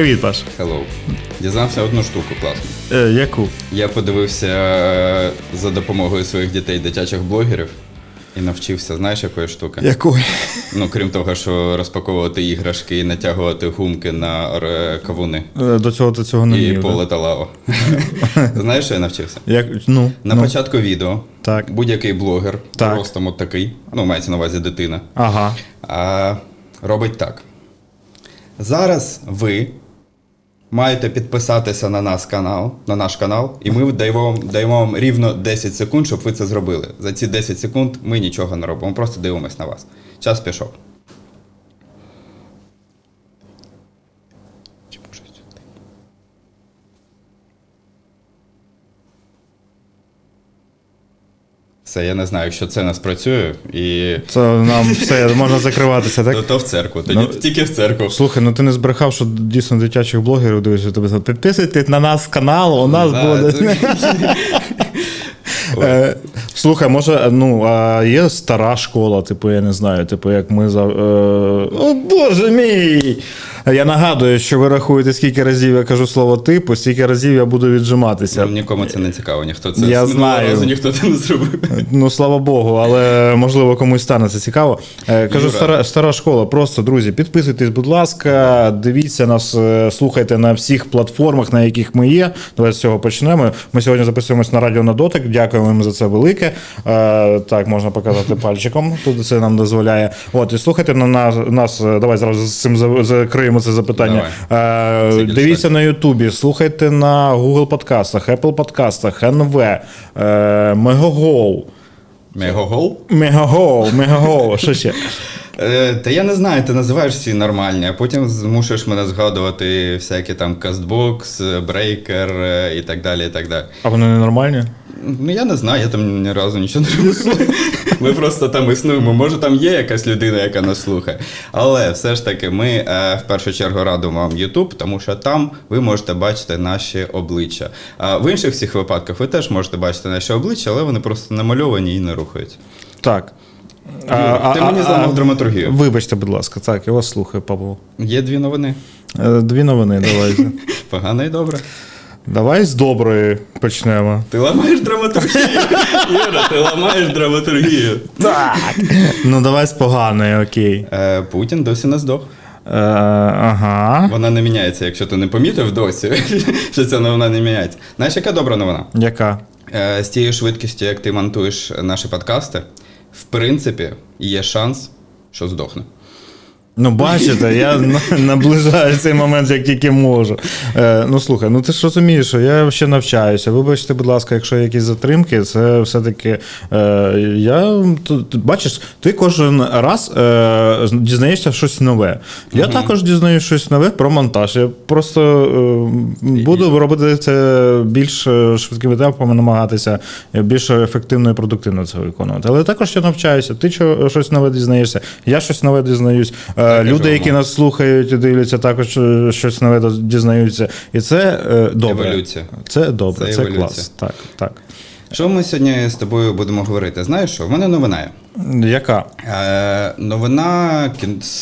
Привіт, Паш. Hello. Дізнався одну штуку класну. Е, яку? Я подивився е, за допомогою своїх дітей дитячих блогерів і навчився, знаєш, якої штуки? Яку? Ну, крім того, що розпаковувати іграшки і натягувати гумки на кавуни Е, До цього ти цього не і вмів. да? поле та лава. Знаєш, що я навчився? Як, ну, На ну, початку відео Так. будь-який блогер, Так. ростом от такий, ну, мається на увазі дитина, Ага. а, робить так. Зараз ви маєте підписатися на наш канал, на наш канал, і ми даємо, вам- даємо вам рівно 10 секунд, щоб ви це зробили. За ці 10 секунд ми нічого не робимо, просто дивимось на вас. Час пішов. Все, я не знаю, якщо це не спрацює, і Це нам все, можна закриватися, так? то, то в церкву. Тоді Ну, тільки в церкву. Слухай, ну ти не збрехав, що дійсно дитячих блогерів дивишся, тобі підписуйтесь на нас канал, у нас Да, буде. Е, Слухай, може, ну, а є стара школа, типу, я не знаю, типу, як ми за. Е... О, Боже мій! Я нагадую, що ви рахуєте, скільки разів я кажу слово типу, стільки разів я буду віджиматися. Ну, Нікому це не цікаво, ніхто це Я з минулого знаю. разу ніхто це не зробив. Ну, слава Богу, але можливо комусь стане це цікаво. Е, Кажу, Юра. стара, стара школа. Просто, друзі, підписуйтесь, будь ласка, дивіться нас, е, слухайте на всіх платформах, на яких ми є. Давайте з цього почнемо. Ми сьогодні записуємось на радіо на дотик. Дякуємо їм за це велике. Е, Так, можна показати пальчиком. Тут це нам дозволяє. От, і слухайте на нас. нас е, давай зразу з цим закриємо це запитання. Е, Дивіться на Ютубі, слухайте на Google подкастах, Apple подкастах, НВ, е, Megogo. Megogo? Megogo, Megogo, що ще? Та я не знаю, ти називаєш всі нормальні, а потім змушуєш мене згадувати всякі там Castbox, Breaker і так далі. і так далі. А вони ненормальні? Ну я не знаю, я там ні разу нічого не роблю. Ми просто там існуємо. Може, там є якась людина, яка нас слухає. Але все ж таки, ми е, в першу чергу радимо вам YouTube, тому що там ви можете бачити наші обличчя. А в інших всіх випадках ви теж можете бачити наші обличчя, але вони просто намальовані і не рухаються. Так. Юр, ти мені зламав драматургію. Вибачте, будь ласка, так, я вас слухаю, Павло. Є дві новини. Е, Дві новини, давайте. Погано і добре. Давай з доброї почнемо. Ти ламаєш драматургію. Юра, ти ламаєш драматургію. Так. Ну, давай з поганої, окей. Е, Путін досі не здох. Е, ага. Вона не міняється, якщо ти не помітив досі, що ця новина не міняється. Знаєш, яка добра новина? Яка? Е, З тією швидкістю, як ти монтуєш наші подкасти, в принципі, є шанс, що здохне. Ну, бачите, я на- наближаю цей момент, як тільки можу. Е, ну слухай, ну ти ж розумієш, що я ще навчаюся. Вибачте, будь ласка, якщо є якісь затримки, це все-таки. Е, я, т- т- бачиш, ти кожен раз е, дізнаєшся щось нове. Я також дізнаюся щось нове про монтаж. Я просто е, буду робити це більш е, швидкими темпами, намагатися більш ефективно і продуктивно це виконувати. Але також я навчаюся. Ти щось нове дізнаєшся, я щось нове дізнаюсь. Е, Так, Люди, які нас слухають і дивляться, також е, щось нове дізнаються. І це е, добре. Еволюція. Це добре, Це це, клас. Так, так. Що ми сьогодні з тобою будемо говорити? Знаєш що? В мене новина є. Яка? Е, новина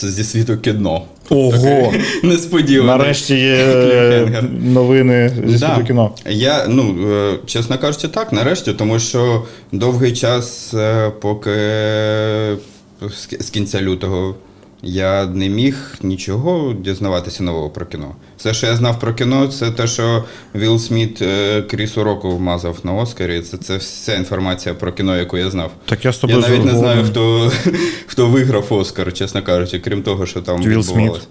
зі світу кіно. Ого! Несподівано. Нарешті є е, новини зі Да. світу кіно. Я, ну, е, чесно кажучи, так, нарешті, тому що довгий час, е, поки е, з кінця лютого я не міг нічого дізнаватися нового про кіно. Все, що я знав про кіно, це те, що Вілл Сміт е, Крісу Року вмазав на Оскарі. Це, це вся інформація про кіно, яку я знав. Так я з Я тобою навіть не знаю, згоден. хто, хто виграв Оскар, чесно кажучи, крім того, що там Вілл Сміт. відбувалось.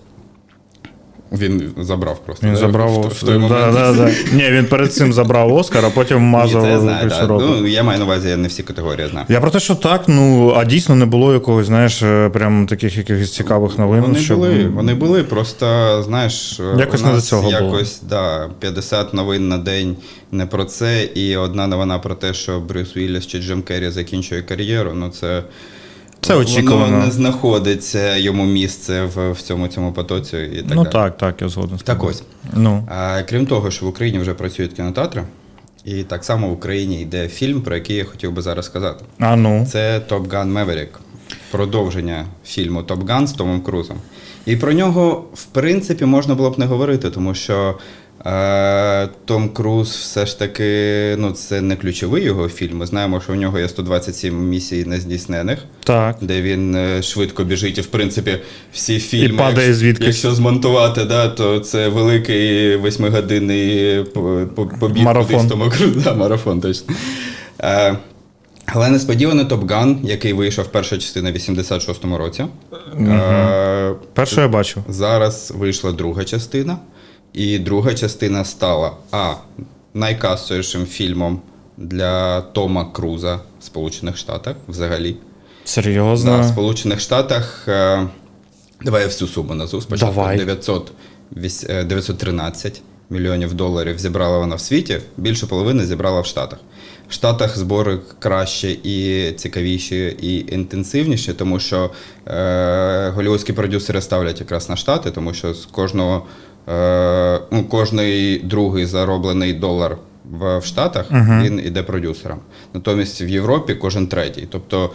Він забрав просто. Він да, забрав в, в, той Да, да, да. Ні, він перед цим забрав Оскар, а потім Ні, мазав це я знаю, да. Року. Ну, я маю на увазі, я не всі категорії знаю. Я про те, що так, ну а дійсно не було якогось, знаєш, е, прям таких якихось цікавих новин. Вони щоб- були, вони були, просто знаєш, Якось у не до цього було. якось да, 50 новин на день не про це, і одна новина про те, що Брюс Вілліс чи Джим Керрі закінчує кар'єру. Ну це Це очікувано. Воно не знаходиться йому місце в, в цьому цьому потоці і так ну далі. так, так, я згоден. Так ось. Ну. А, крім того, що в Україні вже працюють кінотеатри, і так само в Україні йде фільм, про який я хотів би зараз сказати. А ну. Це Top Gun Maverick. продовження фільму Топ Ган з Томом Крузом. І про нього, в принципі, можна було б не говорити, тому що е, Том Круз все ж таки ну, це не ключовий його фільм. Ми знаємо, що у нього є 127 місій нездійснених. Так. Де він е, швидко біжить, і в принципі всі фільми, падає якщо, якщо змонтувати, да, то це великий восьмигодинний по- по- побіг Марафон. тому да, марафон точно. Е, але несподівано Топ Ган, який вийшов перша частина в 86-му році. Е, Перше я бачив. Зараз вийшла друга частина, і друга частина стала А. Найкасовішим фільмом для Тома Круза в Сполучених Штатах взагалі. Серйозно. Да, в Сполучених Штатах. е, Давай я всю суму назву. Спочатку Давай. 900, е, 913 мільйонів доларів зібрала вона в світі, більше половини зібрала в Штатах. В Штатах збори краще і цікавіші, і інтенсивніші, тому що е, голівудські продюсери ставлять якраз на Штати, тому що з кожного е, ну, кожний другий зароблений долар в, Штатах він іде продюсерам. Натомість в Європі кожен третій. Тобто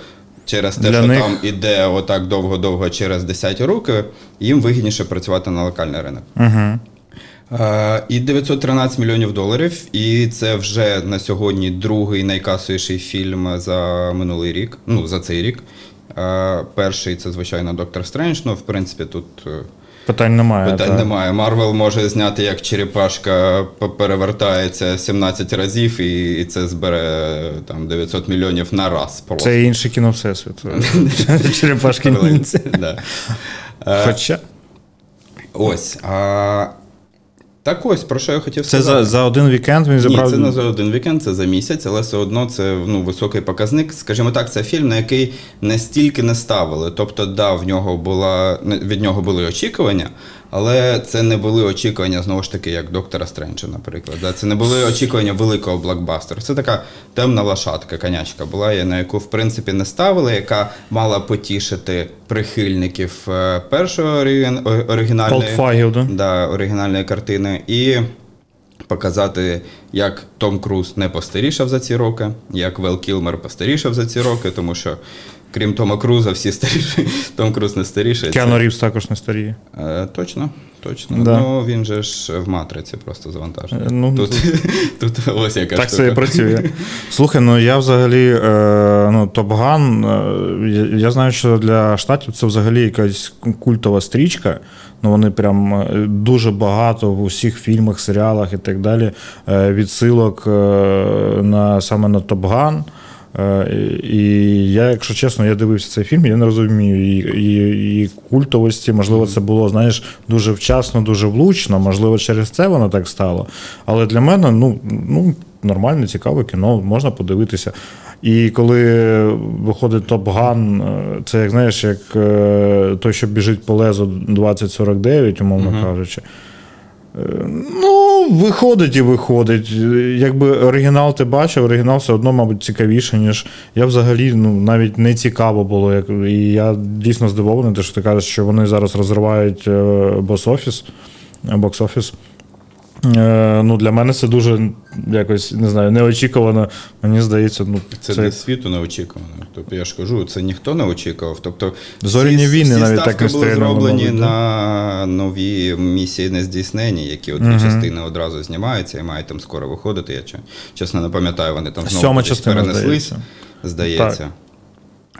через те, Для що них- там іде отак довго-довго через 10 роки, їм вигідніше працювати на локальний ринок. Угу. Е, І 913 мільйонів доларів, і це вже на сьогодні другий найкасовіший фільм за минулий рік, ну за цей рік. Е, Перший це, звичайно, Доктор Стрендж. Ну, в принципі, тут е, Питань немає. питань та... немає. Марвел може зняти, як черепашка перевертається 17 разів, і і це збере там 900 мільйонів на раз. Просто. Це інше кіно всесвіт. Черепашки Хоча. Ось. А... Так ось, про що я хотів Це сказати. за, за один вікенд він Ні, це не за один вікенд, це за місяць, але все одно це ну, високий показник. Скажімо так, це фільм, на який настільки не ставили. Тобто, да, в нього була від нього були очікування, але це не були очікування знову ж таки, як доктора Стренджа, наприклад. Да? Це не були очікування великого блокбастеру. Це така темна лошадка, конячка була, на яку в принципі не ставили, яка мала потішити прихильників е, першого оригінальної да? да, оригінальної картини, і показати, як Том Круз не постарішав за ці роки, як Вел Кілмер постарішав за ці роки, тому що крім Тома Круза, всі старіші, Том Круз не старіший. Кіану Рівз також не старіє. Е, точно, точно. Да. Ну він же ж в матриці просто завантажений. Е, ну, тут, тут ось яка Так це штука. і працює. Слухай, ну я взагалі е, ну, Топган. Е, я, я знаю, що для штатів це взагалі якась культова стрічка. Ну вони прям е, дуже багато в усіх фільмах, серіалах і так далі. Е, відсилок е, на саме на Топган. Е, І я, якщо чесно, я дивився цей фільм, я не розумію її, культовості. Можливо, це було, знаєш, дуже вчасно, дуже влучно. Можливо, через це воно так стало. Але для мене, ну, ну нормальне, цікаве кіно, можна подивитися. І коли виходить Топ Ган, е, це як знаєш, як е, той, що біжить по лезу 2049, умовно кажучи. Е, Ну, виходить і виходить. Якби оригінал ти бачив, оригінал все одно, мабуть, цікавіше, ніж я взагалі ну, навіть не цікаво було. І я дійсно здивований, що ти кажеш, що вони зараз розривають бос-офіс, бокс-офіс. Е, Ну, для мене це дуже якось не знаю, неочікувано. Мені здається, ну Це, для світу неочікувано. Тобто я ж кажу, це ніхто не очікував. Тобто Зоряні війни навіть ставки так не були зроблені да? на нові місії нездійснені, які от дві частини одразу знімаються і мають там скоро виходити. Я чесно не пам'ятаю, вони там знову перенеслись, здається.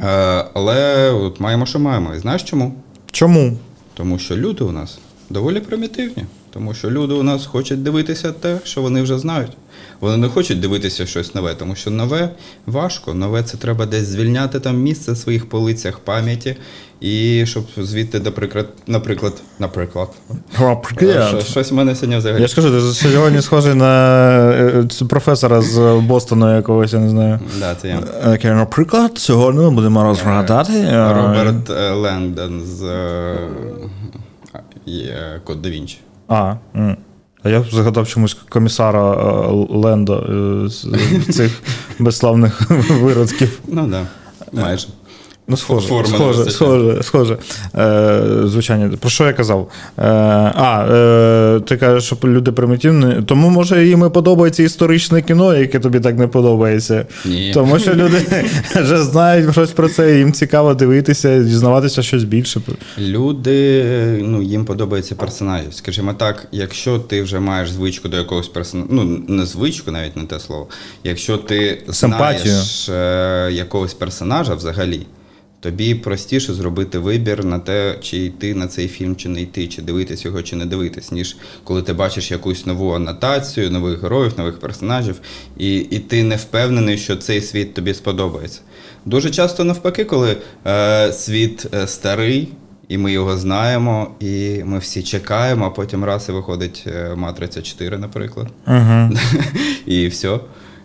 Е, але от маємо, що маємо. І знаєш чому? Чому? Тому що люди у нас доволі примітивні. Тому що люди у нас хочуть дивитися те, що вони вже знають. Вони не хочуть дивитися щось нове, тому що нове важко. Нове це треба десь звільняти там місце в своїх полицях пам'яті. І щоб звідти, наприклад, наприклад, наприклад, щось в мене сьогодні взагалі. Я ж кажу, ти сьогодні схожий на е, професора з Бостона якогось, я не знаю. Да, це я. Наприклад, сьогодні ми будемо розглядати. е, Роберт е, Лендон з е, Код да Вінчі. А, м. а я згадав чомусь комісара е, Ленда е, з цих безславних виродків. Ну так, да, майже. Ну, схоже, Форма схоже, схоже, схоже. Е, звичайно. Про що я казав? Е, а, е, ти кажеш, що люди примітивні. Тому, може, їм і подобається історичне кіно, яке тобі так не подобається. Ні. Тому що люди вже знають щось про це, і їм цікаво дивитися, дізнаватися щось більше. Люди, ну, їм подобаються персонажі. Скажімо так, якщо ти вже маєш звичку до якогось персонажа, ну не звичку, навіть не те слово. Якщо ти Симпатію. знаєш е, якогось персонажа взагалі, тобі простіше зробити вибір на те, чи йти на цей фільм, чи не йти, чи дивитись його, чи не дивитись, ніж коли ти бачиш якусь нову анотацію, нових героїв, нових персонажів, і, і ти не впевнений, що цей світ тобі сподобається. Дуже часто навпаки, коли е, світ е, старий, і ми його знаємо, і ми всі чекаємо, а потім раз і виходить е, Матриця 4, наприклад. Угу. і все.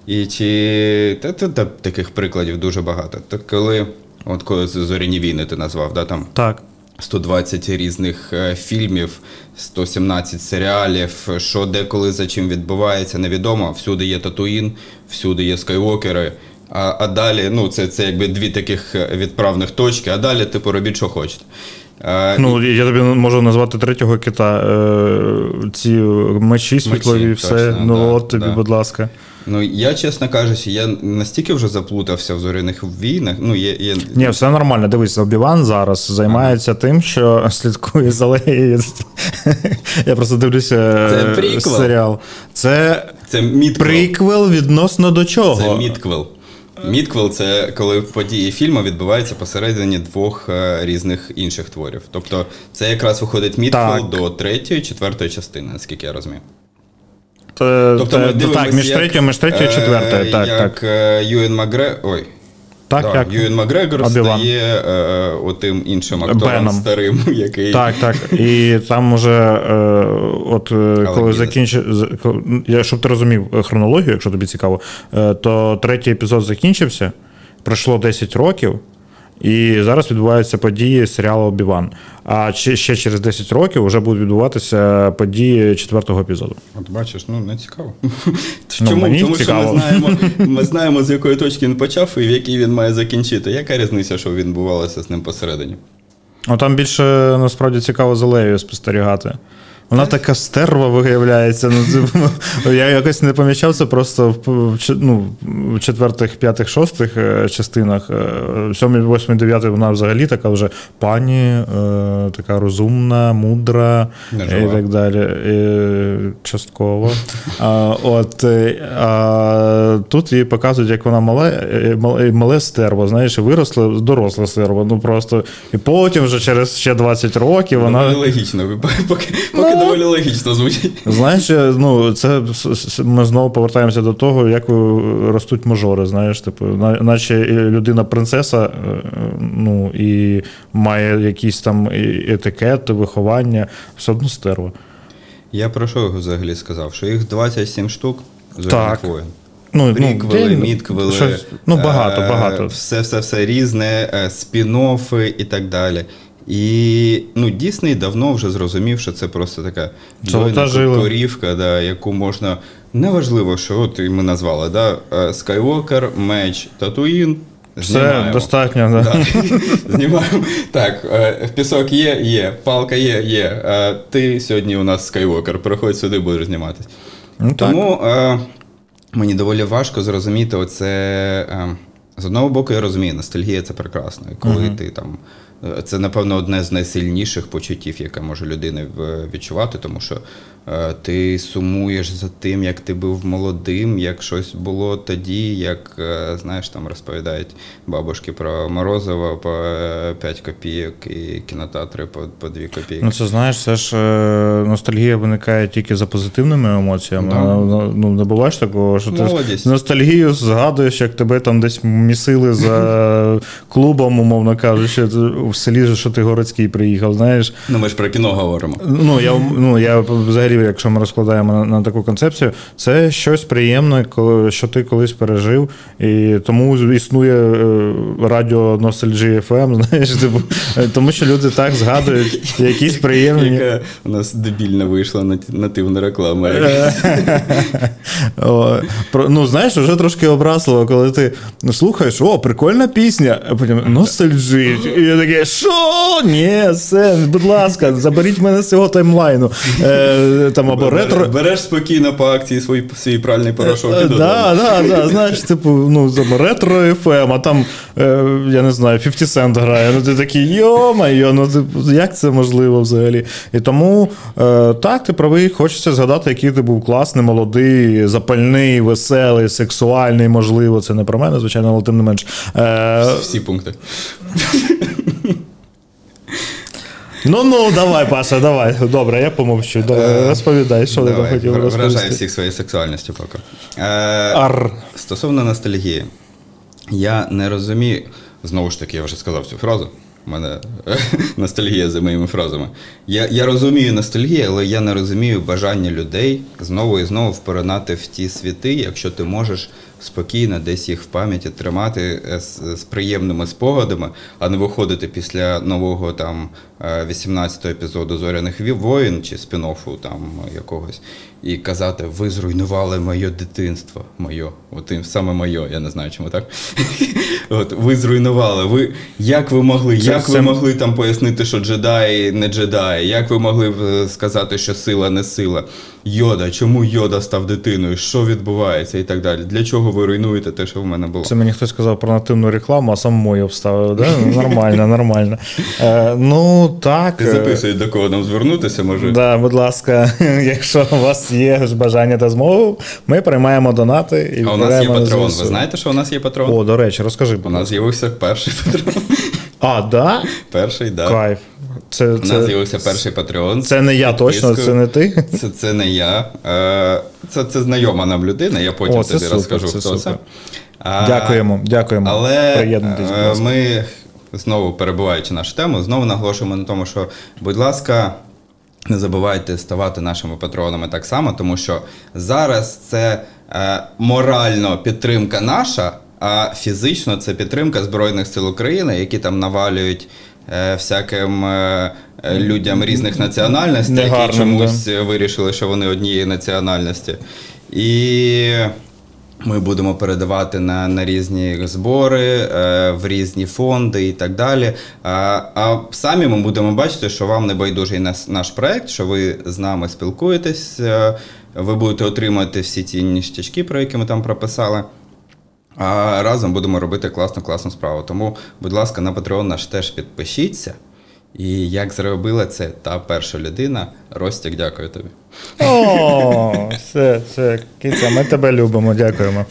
І чи та, та, та, таких прикладів дуже багато. Так коли, от коли зоряні війни ти назвав, да, там Так. 120 різних е, фільмів, 117 серіалів, що де коли за чим відбувається, невідомо. Всюди є Татуїн, всюди є скайвокери. А, а далі, ну, це, це якби дві таких е, відправних точки, а далі, типу, робіть, що хочете. Е, Ну, я тобі можу назвати третього кита. Ці мечі світлові, все. точно, ну, да, от тобі, да. будь ласка. Ну, я, чесно кажучи, я настільки вже заплутався в зоряних війнах. Ну, є, є... Ні, все нормально. Дивись, Обіван зараз займається тим, що слідкує за Леєю. Я просто дивлюся Це е, приквел? серіал. Це Це мідквел. приквел відносно до чого? Це мідквел. Мідквел це коли події фільму відбуваються посередині двох е, різних інших творів. Тобто це якраз виходить мідквел Так. до третьої, четвертої частини, наскільки я розумію. Те- Тобто ми дивимося, так, між третьою, між третьою і е, четвертою. Так, як так. е, Юен Макгре... Ой. Так, да, як? Юен Макгрегор Оби-Ван. стає е, отим іншим актором Беном. старим, який. Так, так. І там уже, е, от е, коли Гіннес. закінчив, я, щоб ти розумів е, хронологію, якщо тобі цікаво, е, то третій епізод закінчився, пройшло 10 років, і зараз відбуваються події серіалу Обіван. А ще, ще через 10 років вже будуть відбуватися події четвертого епізоду. От бачиш, ну не цікаво. Ну, Чому? мені Тому цікаво. що ми знаємо, ми знаємо, з якої точки він почав і в якій він має закінчити. Яка різниця, що відбувалося з ним посередині? Ну там більше насправді цікаво за Леєю спостерігати. Вона така стерва виявляється. Ну, я якось не помічав це просто в, ну, в четвертих, п'ятих, шостих е, частинах. Е, Сьомій, восьмій, дев'ятий вона взагалі така вже пані, е, така розумна, мудра і так далі. Е, частково. А, от, а, тут їй показують, як вона мале, е, мале, мале стерво, знаєш, і виросла доросла стерво. Ну просто. І потім вже через ще 20 років вона. логічно. Поки, поки, поки Ну. Доволі логічно звучить. Знаєш, ну це ми знову повертаємося до того, як е, ростуть мажори. Знаєш, типу, наче людина принцеса, е, ну і має якісь там етикет, виховання, все одно стерва. Я про що його взагалі сказав? Що їх 27 штук Так. воїн. Ну, Приквели, ну, мідквели. щось- ну, багато, е, багато. Все, все, все різне, спін-оффи і так далі. І ну, Дісней давно вже зрозумів, що це просто така корівка, да, яку можна. Неважливо, що от ми назвали, да? Скайвокер, меч, Татуїн. Все знімаємо. достатньо, да. Да. Знімаємо. Так, е, пісок є, є, палка є, є. Е, Ти сьогодні у нас скайвокер, приходь сюди, будеш зніматись. Ну. Тому е, мені доволі важко зрозуміти оце. Е, з одного боку, я розумію, ностальгія це прекрасно. І коли ти там. Е, Це, напевно, одне з найсильніших почуттів, яке може людина в- відчувати, тому що е, ти сумуєш за тим, як ти був молодим, як щось було тоді, як, е, знаєш, там розповідають бабушки про Морозова по 5 копійок і кінотеатри по, по 2 копійки. Ну, це знаєш, це ж е, ностальгія виникає тільки за позитивними емоціями. Да. Ну, ну, не буваєш такого, що ти Молодість. ностальгію згадуєш, як тебе там десь місили за клубом, умовно кажучи. В селі, що ти городський приїхав, знаєш. Ну, ми ж про кіно говоримо. Ну, я, ну, я взагалі, якщо ми розкладаємо на, на таку концепцію, це щось приємне, коли, що ти колись пережив. І тому існує е, радіо Nostalgia FM, знаєш, типу, е, тому що люди так згадують якісь приємні. Яка у нас дебільна вийшла нативна реклама. Ну, знаєш, вже трошки образливо, коли ти слухаєш, о, прикольна пісня, а потім ностальжить. І я таке, що? Ні, все, будь ласка, заберіть мене з цього таймлайну. Е, там, або ретро. Береш спокійно по акції свій, свій пральний порошок Так, додому. да, да, знаєш, типу, ну, там, ретро FM, а там, е, я не знаю, 50 Cent грає. Ну ти такий, йо-майо, ну типу, як це можливо взагалі? І тому е, так, ти правий, хочеться згадати, який ти був класний, молодий, запальний, веселий, сексуальний, можливо. Це не про мене, звичайно, але тим не менш. Е, Всі пункти. Ну ну, давай, Паша, давай. Добре, я помовчу. Давай, розповідай, що ти там хотів розповісти. всіх своєю сексуальністю поки. Е, Ар. Стосовно ностальгії, я не розумію. Знову ж таки, я вже сказав цю фразу. У мене ностальгія за моїми фразами. Я, я розумію ностальгію, але я не розумію бажання людей знову і знову впоринати в ті світи, якщо ти можеш спокійно десь їх в пам'яті тримати е, з, з приємними спогадами, а не виходити після нового там 18-го епізоду Зоряних воїн чи спін-оффу там якогось, і казати, ви зруйнували моє дитинство. Моє, от саме моє, я не знаю, чому так. От ви зруйнували. Ви як ви могли? Це як все- ви могли там пояснити, що джедаї не джедаї? Як ви могли е, сказати, що сила не сила? Йода, чому йода став дитиною? Що відбувається і так далі? Для чого ви руйнуєте те, що в мене було? Це мені хтось сказав про нативну рекламу, а сам мою вставив. Да? Ну, Нормально, нормально. Е, ну так. Ти е, записуй, до кого нам звернутися, може? Да, будь ласка, якщо у вас є ж бажання та змога, ми приймаємо донати і А у нас є патрон. Ви знаєте, що у нас є патрон? О, до речі, розкажи. У нас ласка. з'явився перший патрон. А, да? Перший, так. Кайф. Це, У нас це, з'явився перший патреон. це не я точно, це не ти. Це, це не я. Е, Це, це знайома нам людина, я потім О, це тобі супер, розкажу, це хто супер. це. А, Дякуємо, дякуємо. Але Приєднуйтесь, будь е, ласка. ми, знову перебуваючи нашу тему, знову наголошуємо на тому, що, будь ласка, не забувайте ставати нашими патронами так само, тому що зараз це е, морально підтримка наша, а фізично це підтримка Збройних сил України, які там навалюють. е, Всяким е, людям різних національностей, які Негарним, чомусь вирішили, що вони однієї національності. І ми будемо передавати на, на різні збори, е, в різні фонди і так далі. А, а самі ми будемо бачити, що вам не байдужий нас, наш проект, що ви з нами спілкуєтесь, е, ви будете отримати всі ті ніштячки, про які ми там прописали. А разом будемо робити класну класну справу. Тому, будь ласка, на Patreon наш теж підпишіться. І як зробила це та перша людина, Ростік, дякую тобі. О, все, все, киця, ми тебе любимо, дякуємо.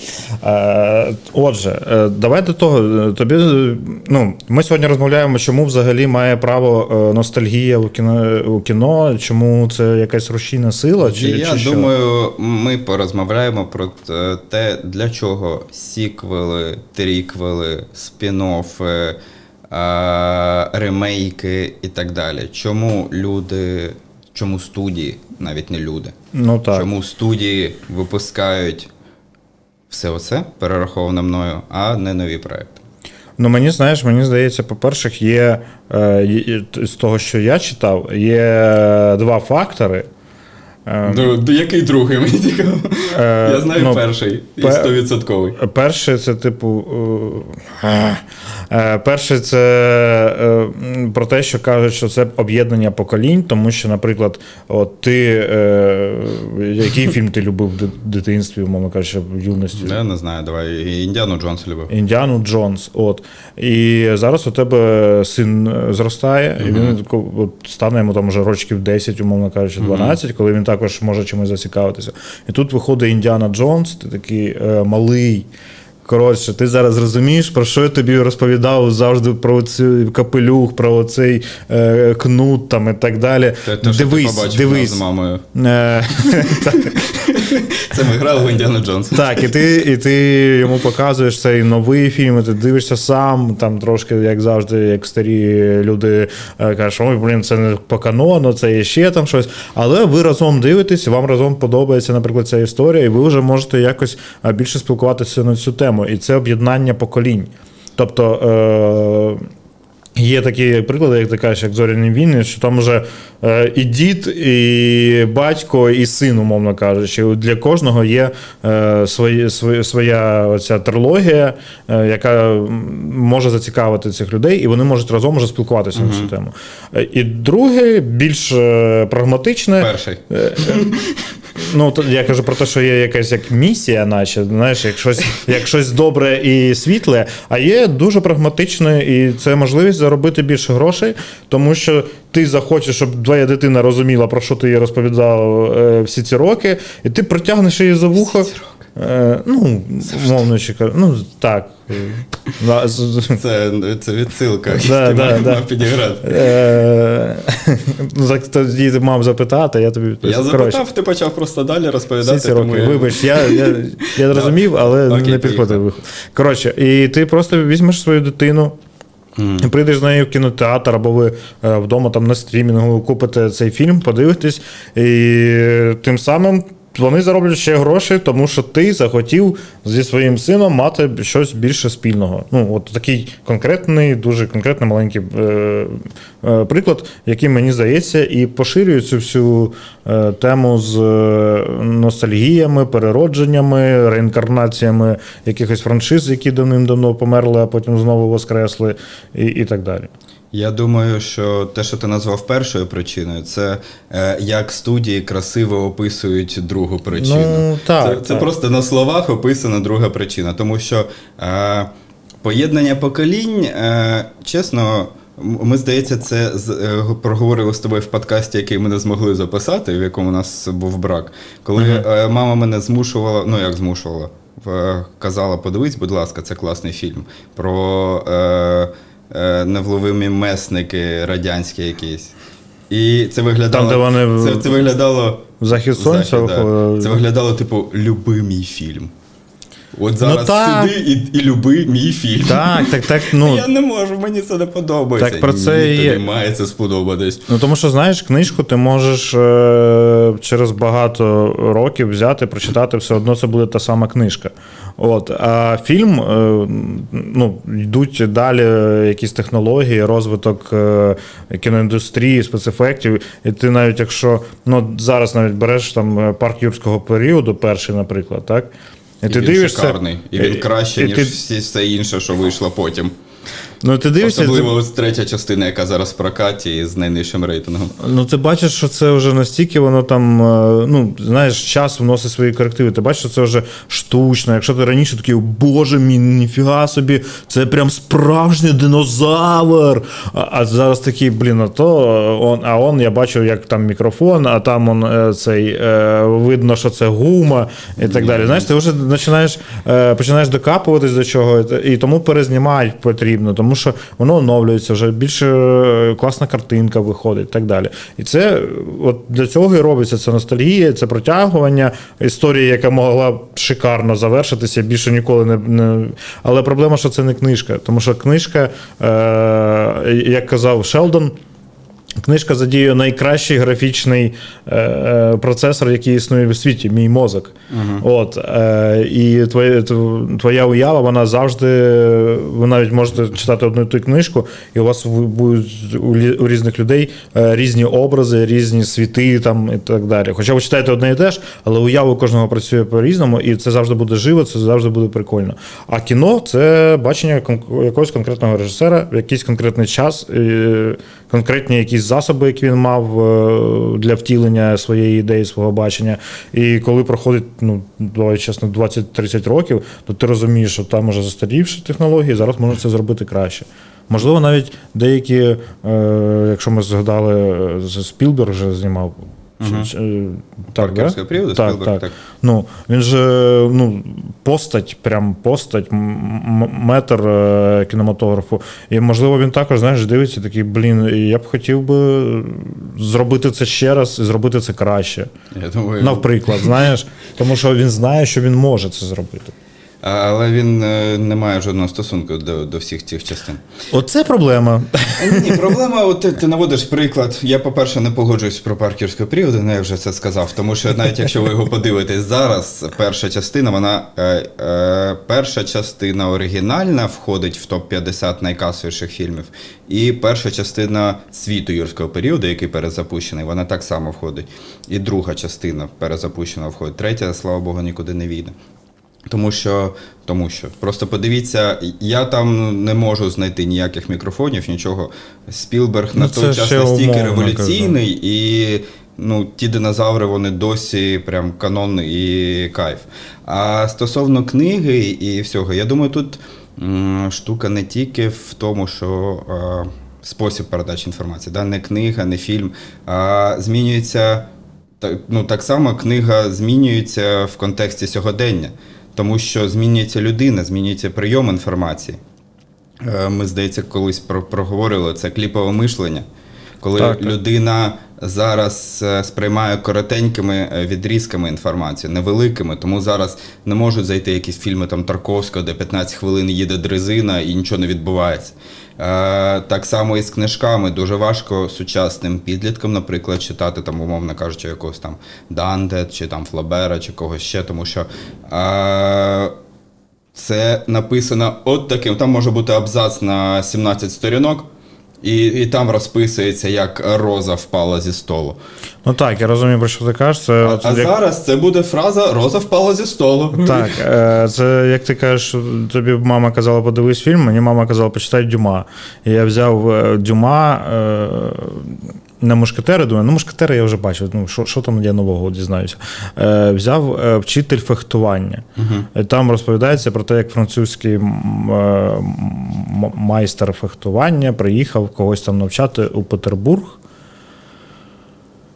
Е, отже, е, давай до того. е, Тобі, е, ну, ми сьогодні розмовляємо, чому взагалі має право ностальгія у кіно, у кіно, чому це якась рушійна сила? Чи, я чи що? думаю, ми порозмовляємо про те, для чого сіквели, тріквели, спін-оффи, ремейки і так далі. Чому люди, чому студії, навіть не люди, Ну так. чому студії випускають все оце перераховане мною, а не нові проекти. Ну, мені знаєш, мені здається, по-перше, є е, з того, що я читав, є два фактори. Е, До, до який другий мені цікаво? Е, Я знаю ну, перший і стовідсотковий. Перше, це типу. е, е, Перше, це е, про те, що кажуть, що це об'єднання поколінь, тому що, наприклад, от ти е, який фільм ти любив в дитинстві, умовно кажучи, в юності? Я не знаю, давай. Індіану Джонс любив. Індіану Джонс. От. І зараз у тебе син е, зростає, і він от, стане йому там вже рочків 10, умовно кажучи, 12, коли він також може чимось зацікавитися. І тут виходить Індіана Джонс, ти такий е, малий. Коротше, ти зараз розумієш, про що я тобі розповідав завжди про цей капелюх, про цей е, кнут там і так далі. Те, те, що дивись, ти дивись. з мамою. Е, Це ми грали в Індіана Джонс. Так, і ти, і ти йому показуєш цей новий фільм, і ти дивишся сам, там трошки, як завжди, як старі люди е, кажуть, ой, блін, це не по канону, це є ще там щось. Але ви разом дивитесь, вам разом подобається, наприклад, ця історія, і ви вже можете якось е, більше спілкуватися на цю тему. І це об'єднання поколінь. Тобто. Е- Є такі приклади, як ти кажеш, як зоряні війни, що там вже е, і дід, і батько, і син, умовно кажучи. Для кожного є е, свої, своя оця трилогія, е, яка може зацікавити цих людей, і вони можуть разом вже спілкуватися на цю тему. І друге, більш е, прагматичне. Перший. Ну, то я кажу про те, що є якась як місія, наче, знаєш, як щось, як щось добре і світле, а є дуже прагматичне, і це можливість заробити більше грошей, тому що ти захочеш, щоб твоя дитина розуміла, про що ти їй розповідав е, всі ці роки, і ти притягнеш її за вухо. Е, ну, мовно чи кажу, ну так. Це, це відсилка. Да, ти да, мав, да. мав підіграти. Е, Ну, так тоді ти мав запитати, я тобі Я запитав, ти почав просто далі Всі розповідати. ці тому роки. я- Вибач, я, я, я зрозумів, але Окей, не підхватив. Коротше, і ти просто візьмеш свою дитину. І прийдеш з нею в кінотеатр, або ви е, вдома там на стрімінгу купите цей фільм, подивитесь, і тим самим вони зароблять ще гроші, тому що ти захотів зі своїм сином мати щось більше спільного. Ну, от такий конкретний, дуже конкретний маленький е, е, приклад, який мені здається, і поширює цю всю е, тему з е, ностальгіями, переродженнями, реінкарнаціями якихось франшиз, які давним-давно померли, а потім знову воскресли, і, і так далі. Я думаю, що те, що ти назвав першою причиною, це е, як студії красиво описують другу причину. Ну, так, це, це так. просто на словах описана друга причина. Тому що е, поєднання поколінь, е, чесно. Ми, здається, це з- е, проговорили з тобою в подкасті, який ми не змогли записати, в якому у нас був брак. Коли е, мама мене змушувала, ну як змушувала, в- казала: подивись, будь ласка, це класний фільм про е, е, невловимі месники радянські якісь. І це виглядало. Там, де вони це, це виглядало. Захід сонця Захід, да. Це виглядало, типу, любимий фільм. От зараз Ну, так. сиди і, і люби мій фільм. Так, так, так. Ну, Я не можу, мені це не подобається. Так про це Ні, і тобі має це сподобатись. Ну, тому що, знаєш, книжку ти можеш е, через багато років взяти, прочитати, все одно це буде та сама книжка. От. А фільм, е, ну, йдуть далі якісь технології, розвиток е, кіноіндустрії, спецефектів. І ти навіть якщо ну, зараз навіть береш там е, парк юрського періоду, перший, наприклад, так? І, ти він дивишся. шикарний. І він краще, і ніж ти- всі все інше, що вийшло потім. Ну, ти дивишся, Особливо ось третя частина, яка зараз в прокаті з найнижчим рейтингом. Ну, ти бачиш, що це вже настільки воно там, е, ну, знаєш, час вносить свої корективи. Ти бачиш, що це вже штучно. Якщо ти раніше такий, боже мій, ніфіга собі, це прям справжній динозавр. А, а зараз такий, блін, а то он, а он я бачу, як там мікрофон, а там он е, цей е, видно, що це гума і так далі. Знаєш, ти вже починаєш, е, починаєш докапуватись до чого, і тому перезнімають потрібно, тому що воно оновлюється, вже більше е, класна картинка виходить і так далі. І це от для цього і робиться це ностальгія, це протягування історії, яка могла шикарно завершитися, більше ніколи не, не. Але проблема, що це не книжка, тому що книжка, е, як казав Шелдон. Книжка задіює найкращий графічний е, е, процесор, який існує в світі, мій мозок. От, е, і твоя, твоя уява, вона завжди. Ви навіть можете читати одну і ту книжку, і у вас будуть у, різних людей е, різні образи, різні світи там, і так далі. Хоча ви читаєте одне і те ж, але уява у кожного працює по-різному, і це завжди буде живо, це завжди буде прикольно. А кіно це бачення якогось конкретного режисера в якийсь конкретний час, е, конкретні якісь засоби, які він мав е, для втілення своєї ідеї, свого бачення. І коли проходить, ну, давай чесно, 20-30 років, то ти розумієш, що там уже застарівші технології, зараз можна це зробити краще. Можливо, навіть деякі, е, якщо ми згадали, е, Спілберг вже знімав Чи- чи- е, Так, да? Періоду так, Спілберг, так. так. Ну, він же ну, постать, прям постать, метр е, кінематографу. І, можливо, він також, знаєш, дивиться такий, блін, я б хотів би зробити це ще раз і зробити це краще. Я думаю, Наприклад, знаєш, тому що він знає, що він може це зробити. Але він е, не має жодного стосунку до, до всіх цих частин. Оце проблема. Ні, проблема, от ти, ти наводиш приклад. Я, по-перше, не погоджуюсь про паркерський період, ну я вже це сказав. Тому що навіть якщо ви його подивитесь зараз, перша частина, вона е, е, перша частина оригінальна входить в топ-50 найкасовіших фільмів. І перша частина світу юрського періоду, який перезапущений, вона так само входить. І друга частина перезапущена входить. Третя, слава Богу, нікуди не війде. Тому що, тому що просто подивіться, я там не можу знайти ніяких мікрофонів, нічого. Спілберг Ну, на той час настільки революційний, і ну, ті динозаври вони досі прям канон і кайф. А стосовно книги і всього, я думаю, тут м, штука не тільки в тому, що е, спосіб передачі інформації, да? не книга, не фільм, а змінюється. Так, ну, так само книга змінюється в контексті сьогодення, тому що змінюється людина, змінюється прийом інформації. Е, Ми, здається, колись про- проговорили це кліпове мишлення, коли Так, так. людина зараз е, сприймає коротенькими е, відрізками інформацію, невеликими, тому зараз не можуть зайти якісь фільми там Тарковського, де 15 хвилин їде дрезина і нічого не відбувається. Е, Так само і з книжками дуже важко сучасним підліткам, наприклад, читати там, умовно кажучи, якогось там Данте, чи там Флабера, чи когось ще, тому що. Е, це написано от таким. Там може бути абзац на 17 сторінок, і, і там розписується, як роза впала зі столу. Ну так, я розумію, про що ти кажеш. Це, А, а як- зараз це буде фраза Роза впала зі столу. Так, е, це як ти кажеш, тобі мама казала, подивись фільм, мені мама казала, почитай Дюма. І я взяв е, Дюма е, на мушкетери, думаю, ну мушкетери я вже бачив, ну що, що там я нового дізнаюся. Е, Взяв е, вчитель фехтування. І Там розповідається про те, як французький е, майстер фехтування приїхав когось там навчати у Петербург.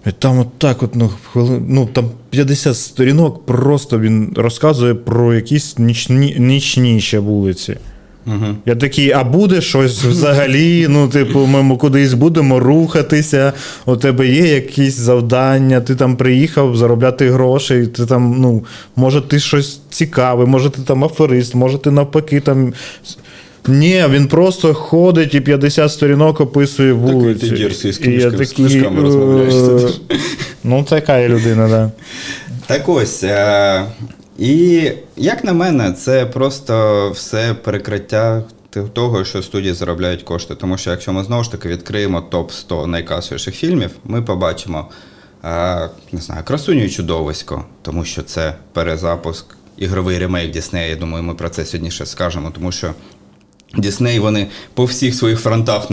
І там от так, от, ну, хвилин, ну там 50 сторінок, просто він розказує про якісь нічні, нічні ще вулиці. Угу. Я такий, а буде щось взагалі? Ну, типу, ми кудись будемо рухатися, у тебе є якісь завдання, ти там приїхав заробляти гроші, ти там, ну, може, ти щось цікаве, може, ти там аферист, може, ти навпаки там. Ні, він просто ходить і 50 сторінок описує вулиці. ти дерзкий, з І я книжками- з книжками розмовляєш. е, Ну, така є людина, так. Да. Так ось. Е- і як на мене, це просто все перекриття того, що студії заробляють кошти. Тому що якщо ми знову ж таки відкриємо топ 100 найкасовіших фільмів, ми побачимо не знаю, красуню і чудовисько, тому що це перезапуск, ігровий ремейк Діснея. Я думаю, ми про це сьогодні ще скажемо, тому що. Дісней вони по всіх своїх фронтах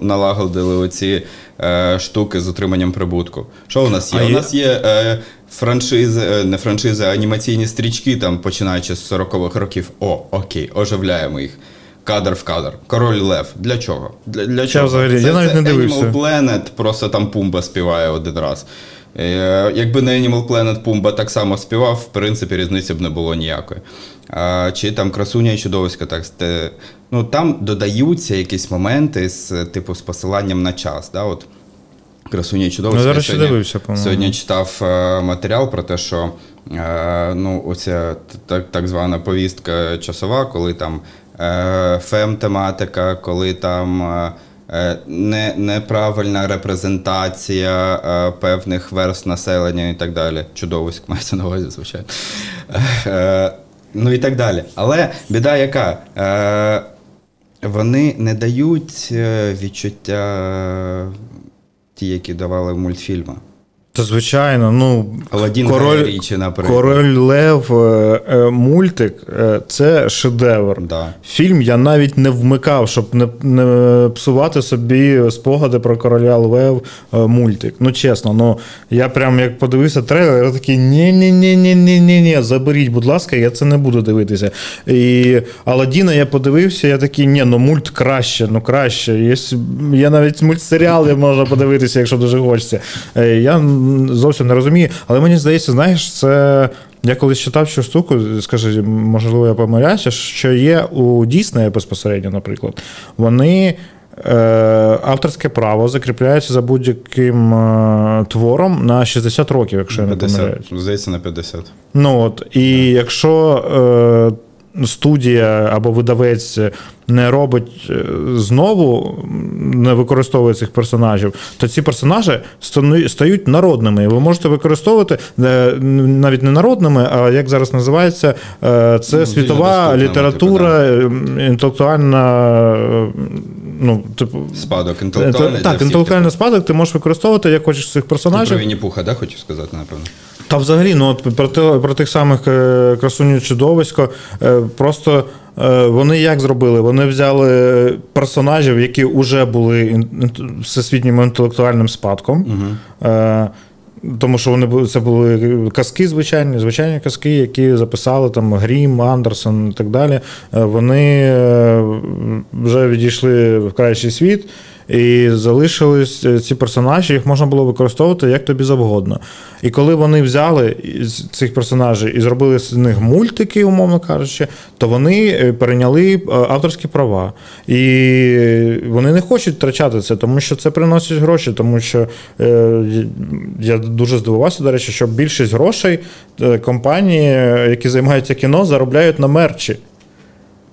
налагодили оці е, штуки з отриманням прибутку. Що у нас є? А у є- нас є е, франшизи, е, не франшизи, а анімаційні стрічки, там починаючи з 40-х років. О, окей, оживляємо їх. Кадр в кадр. Король Лев. Для чого? Для, для чого? взагалі? Це, Я навіть це не дивився. Animal Planet, просто там Пумба співає один раз. Е, Якби не Animal Planet Пумба так само співав, в принципі, різниці б не було ніякої. Чи там красуня і чудовисько, так ну там додаються якісь моменти з типу з посиланням на час. Да? От, красуня і чудовисько. Ну, зараз ще сьогодні- дивився, по-моєму. Сьогодні читав е, матеріал про те, що е, ну, оця так, так звана повістка часова, коли там е, фем-тематика, коли там. Не, неправильна репрезентація е, певних верст населення і так далі. Чудовиськ мається на увазі, звичайно. Е, ну і так далі. Але біда яка? Е, вони не дають е, відчуття ті, які давали в мультфільмах. Та звичайно, ну. Аладдін Король, Річі, наприклад. Король Лев, е, е, мультик е, це шедевр. Да. Фільм я навіть не вмикав, щоб не, не псувати собі спогади про короля Лев мультик. Ну чесно, ну я прям як подивився трейлер, я такий ні ні ні ні ні ні ні заберіть, будь ласка, я це не буду дивитися. І Аладдіна я подивився, я такий, ні, ну мульт краще, ну краще. Є, є навіть мультсеріал, я можна подивитися, якщо дуже хочеться. Я зовсім не розумію. Але мені здається, знаєш, це. Я колись читав цю штуку, скажи, можливо, я помиляюся, що є у Діснея безпосередньо, наприклад, вони. Е, авторське право закріпляється за будь-яким е, твором на 60 років, якщо я не 50, помиляюсь. здається, на 50. Ну от, і якщо е, студія або видавець не робить е, знову, не використовує цих персонажів, то ці персонажі стають народними. Ви можете використовувати е, навіть не народними, а як зараз називається, е, це Ну, світова література, е, інтелектуальна. Ну, типу, Спадок інтелектуальний. так, інтелектуальний спадок ти можеш використовувати як хочеш цих типу. Персонажів. про Вінні Пуха, да, хотів сказати, напевно. Та взагалі, ну от про, те, про тих самих е, красуню чудовисько. е, Просто е, вони як зробили? Вони взяли персонажів, які вже були всесвітнім інтелектуальним спадком. Е, тому що вони були це були казки звичайні, звичайні казки, які записали там Грім, Андерсон і так далі. Вони вже відійшли в кращий світ. І залишились е, ці персонажі, їх можна було використовувати як тобі завгодно. І коли вони взяли цих персонажів і зробили з них мультики, умовно кажучи, то вони е, перейняли е, авторські права. І вони не хочуть втрачати це, тому що це приносить гроші. Тому що я дуже здивувався, до речі, що більшість грошей компанії, які займаються кіно, заробляють на мерчі.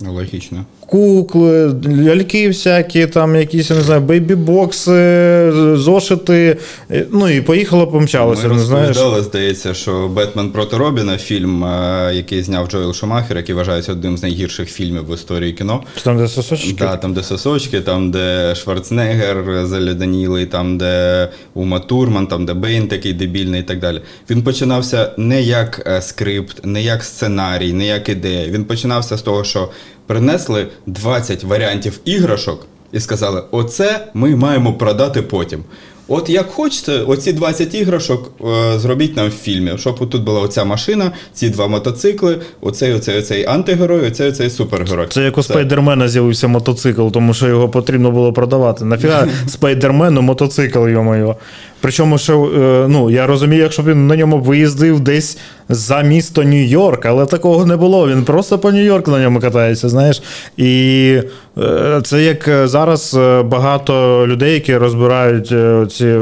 Ну, логічно. Кукли, ляльки всякі, там якісь, я не знаю, бейбі-бокси, зошити. е, Ну і поїхало, помчалося. Ми не знаєш. здається, що Бетмен проти Робіна, фільм, е, який зняв Джоел Шумахер, який вважається одним з найгірших фільмів в історії кіно. Там де сосочки. Да, там, де сосочки, там, де Шварценеггер заледенілий, там, де Ума Турман, там, де Бейн такий дебільний і так далі. Він починався не як е, скрипт, не як сценарій, не як ідея. Він починався з того, що принесли 20 варіантів іграшок і сказали: оце ми маємо продати потім. От як хочете, оці 20 іграшок е, зробіть нам в фільмі, щоб тут була оця машина, ці два мотоцикли, оцей, оцей, оцей антигерой, оцей, оцей супергерой. Це як у. Спайдермена з'явився мотоцикл, тому що його потрібно було продавати. Нафіга Спайдермену мотоцикл, йо-моє. Причому, що е, ну, я розумію, якщо б він на ньому виїздив десь за місто Нью-Йорк, але такого не було. Він просто по Нью-Йорку на ньому катається, знаєш. І е, це як е, зараз багато людей, які розбирають ці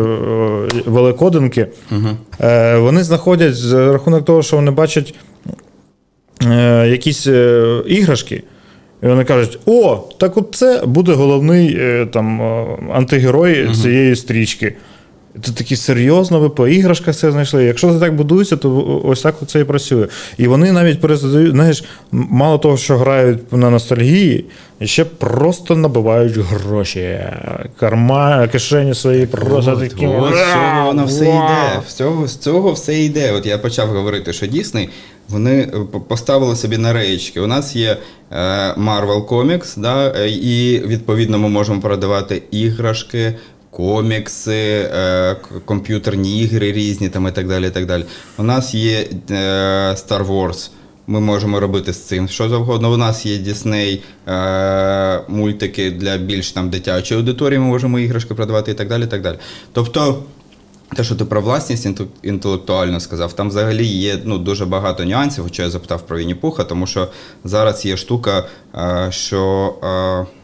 великодинки, е, вони знаходять за рахунок того, що вони бачать якісь іграшки. І вони кажуть: о, так от це буде головний там, антигерой цієї стрічки. І Ти такий серйозно, ви по іграшках це знайшли. Якщо це так будується, то ось так це і працює. І вони навіть перезадають, знаєш, мало того, що грають на ностальгії, ще просто набивають гроші. Карма, кишені свої просто такі. з цього воно все йде. З цього, з цього все йде. От я почав говорити, що Дісней вони е, поставили собі на реєчки. У нас є е, Marvel Comics, да, е, і відповідно ми можемо продавати іграшки. Комікси, е, комп'ютерні ігри різні там і так далі. І так далі. У нас є е, Star Wars. Ми можемо робити з цим що завгодно. У нас є Disney е, мультики для більш там дитячої аудиторії, ми можемо іграшки продавати і так далі. І так далі. Тобто, те, що ти про власність інтелектуально сказав, там взагалі є ну, дуже багато нюансів, хоча я запитав про Вінні Пуха, тому що зараз є штука, е, що. Е,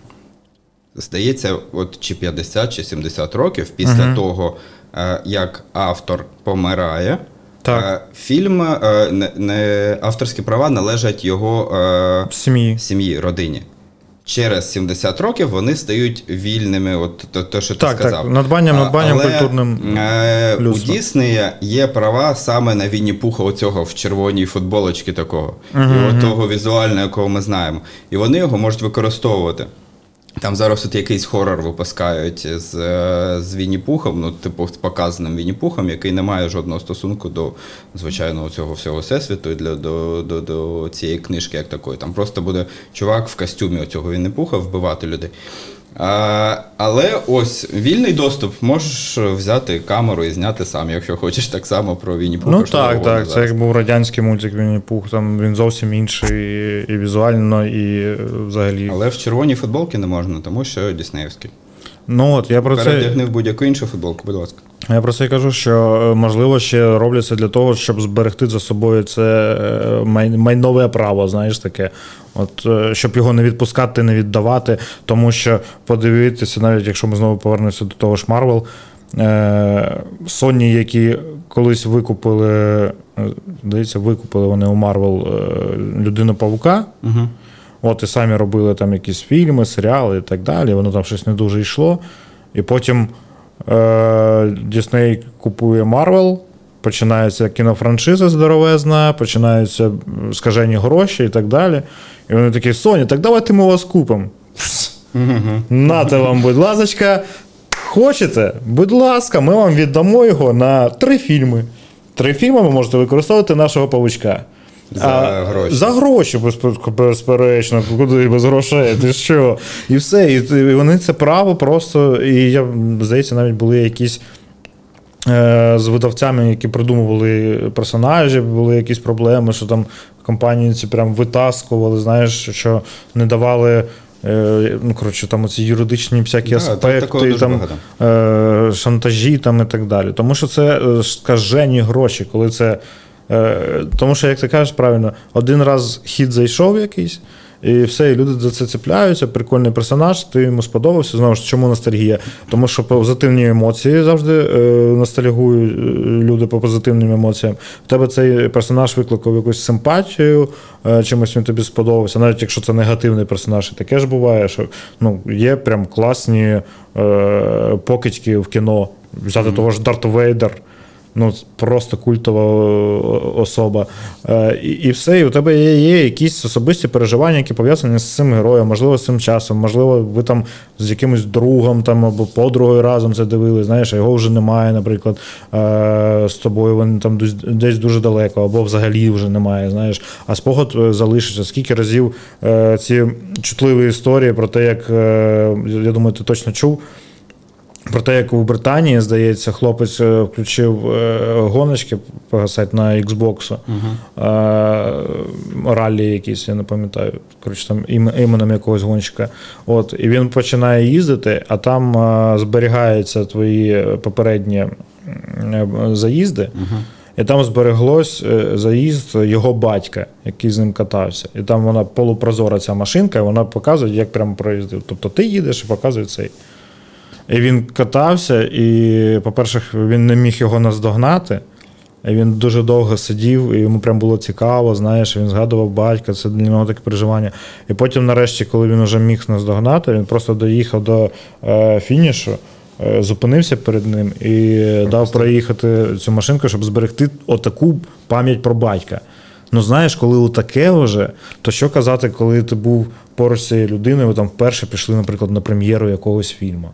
Здається, от чи 50, чи 70 років після того, е, як автор помирає, Так. е, фільм е, не, не, авторські права належать його Сім'ї. сім'ї, родині. Через 70 років вони стають вільними, от те, те, що ти Так, так, сказав. надбанням, надбанням але, культурним Е, у. Діснея є права саме на Вінні Пуха, оцього в червоній футболочці такого. І от того візуального, якого ми знаємо. І вони його можуть використовувати. Там зараз от якийсь хорор випускають з, е, з Вінні Пухом, ну, типу, з показаним Вінні Пухом, який не має жодного стосунку до звичайного цього всього всесвіту і для, до, до, до цієї книжки, як такої. Там просто буде чувак в костюмі оцього Вінні Пуха вбивати людей. А, але ось вільний доступ, можеш взяти камеру і зняти сам, якщо хочеш так само про Вінні Пуха. Ну так, так, Зараз. Це як був радянський мультик Вінні Пух, там він зовсім інший і, і візуально, і е, взагалі. Але в червоній футболці не можна, тому що Діснеївський. Ну от я про це. Передягни в будь-яку іншу футболку, будь ласка. Я просто і кажу, що е, можливо ще робляться для того, щоб зберегти за собою це е, майнове право, знаєш таке. От е, щоб його не відпускати, не віддавати. Тому що подивитися, навіть якщо ми знову повернемося до того ж Марвел, Sony, які колись викупили, здається, викупили вони у Марвел людину Павука. Угу. От і самі робили там якісь фільми, серіали і так далі. Воно там щось не дуже йшло. І потім Дісней купує Марвел, починається кінофраншиза здоровезна, починаються скажені гроші і так далі. І вони такі: Соні, так давайте ми вас купимо. Нате вам, будь ласочка. Хочете? Будь ласка, ми вам віддамо його на три фільми. Три фільми ви можете використовувати нашого павучка. За гроші. За гроші, безпе- безперечно, куди без грошей, ти що? І все. І, вони це право просто. І я, здається, навіть були якісь. е, З видавцями, які придумували персонажі, були якісь проблеми, що там компанії ці прям витаскували, знаєш, що не давали. е, Ну, коротше, там оці юридичні всякі Да, аспекти, такого там, е, шантажі там і так далі. Тому що це скажені гроші, коли це. Е, тому що, як ти кажеш правильно, один раз хід зайшов якийсь, і все, і люди за це цепляються. Прикольний персонаж, ти йому сподобався. Знову ж чому ностальгія? Тому що позитивні емоції завжди е, ностальгують е, люди по позитивним емоціям. В тебе цей персонаж викликав якусь симпатію, е, чимось він тобі сподобався, навіть якщо це негативний персонаж, і таке ж буває, що ну, є прям класні е, покидьки в кіно. Взяти того ж Дарт Вейдер. Ну, просто культова е, особа. Е, І, і все, і у тебе є, є якісь особисті переживання, які пов'язані з цим героєм, можливо, з цим часом, можливо, ви там з якимось другом там, або подругою разом це дивили, знаєш, а його вже немає, наприклад, е, з тобою він там десь- дуже далеко, або взагалі вже немає, знаєш, а спогад залишиться. Скільки разів ці чутливі історії про те, як я думаю, ти точно чув. Про те, як у Британії, здається, хлопець е, включив е, гоночки погасати на Xbox, е, раллі якісь, я не пам'ятаю, коротше, там ім- іменем якогось гонщика. От, і він починає їздити, а там е, зберігаються твої попередні м, заїзди. І там збереглось е, заїзд його батька, який з ним катався. І там вона полупрозора ця машинка, і вона показує, як прямо проїздив. Тобто ти їдеш і показує цей. І він катався, і, по-перше, він не міг його наздогнати. І він дуже довго сидів, і йому прям було цікаво, знаєш, він згадував батька, це для нього таке переживання. І потім, нарешті, коли він вже міг наздогнати, він просто доїхав до е, фінішу, е, зупинився перед ним і дав проїхати цю машинку, щоб зберегти отаку пам'ять про батька. Ну, знаєш, коли у таке вже, то що казати, коли ти був поруч цією людиною, ви там вперше пішли, наприклад, на прем'єру якогось фільму.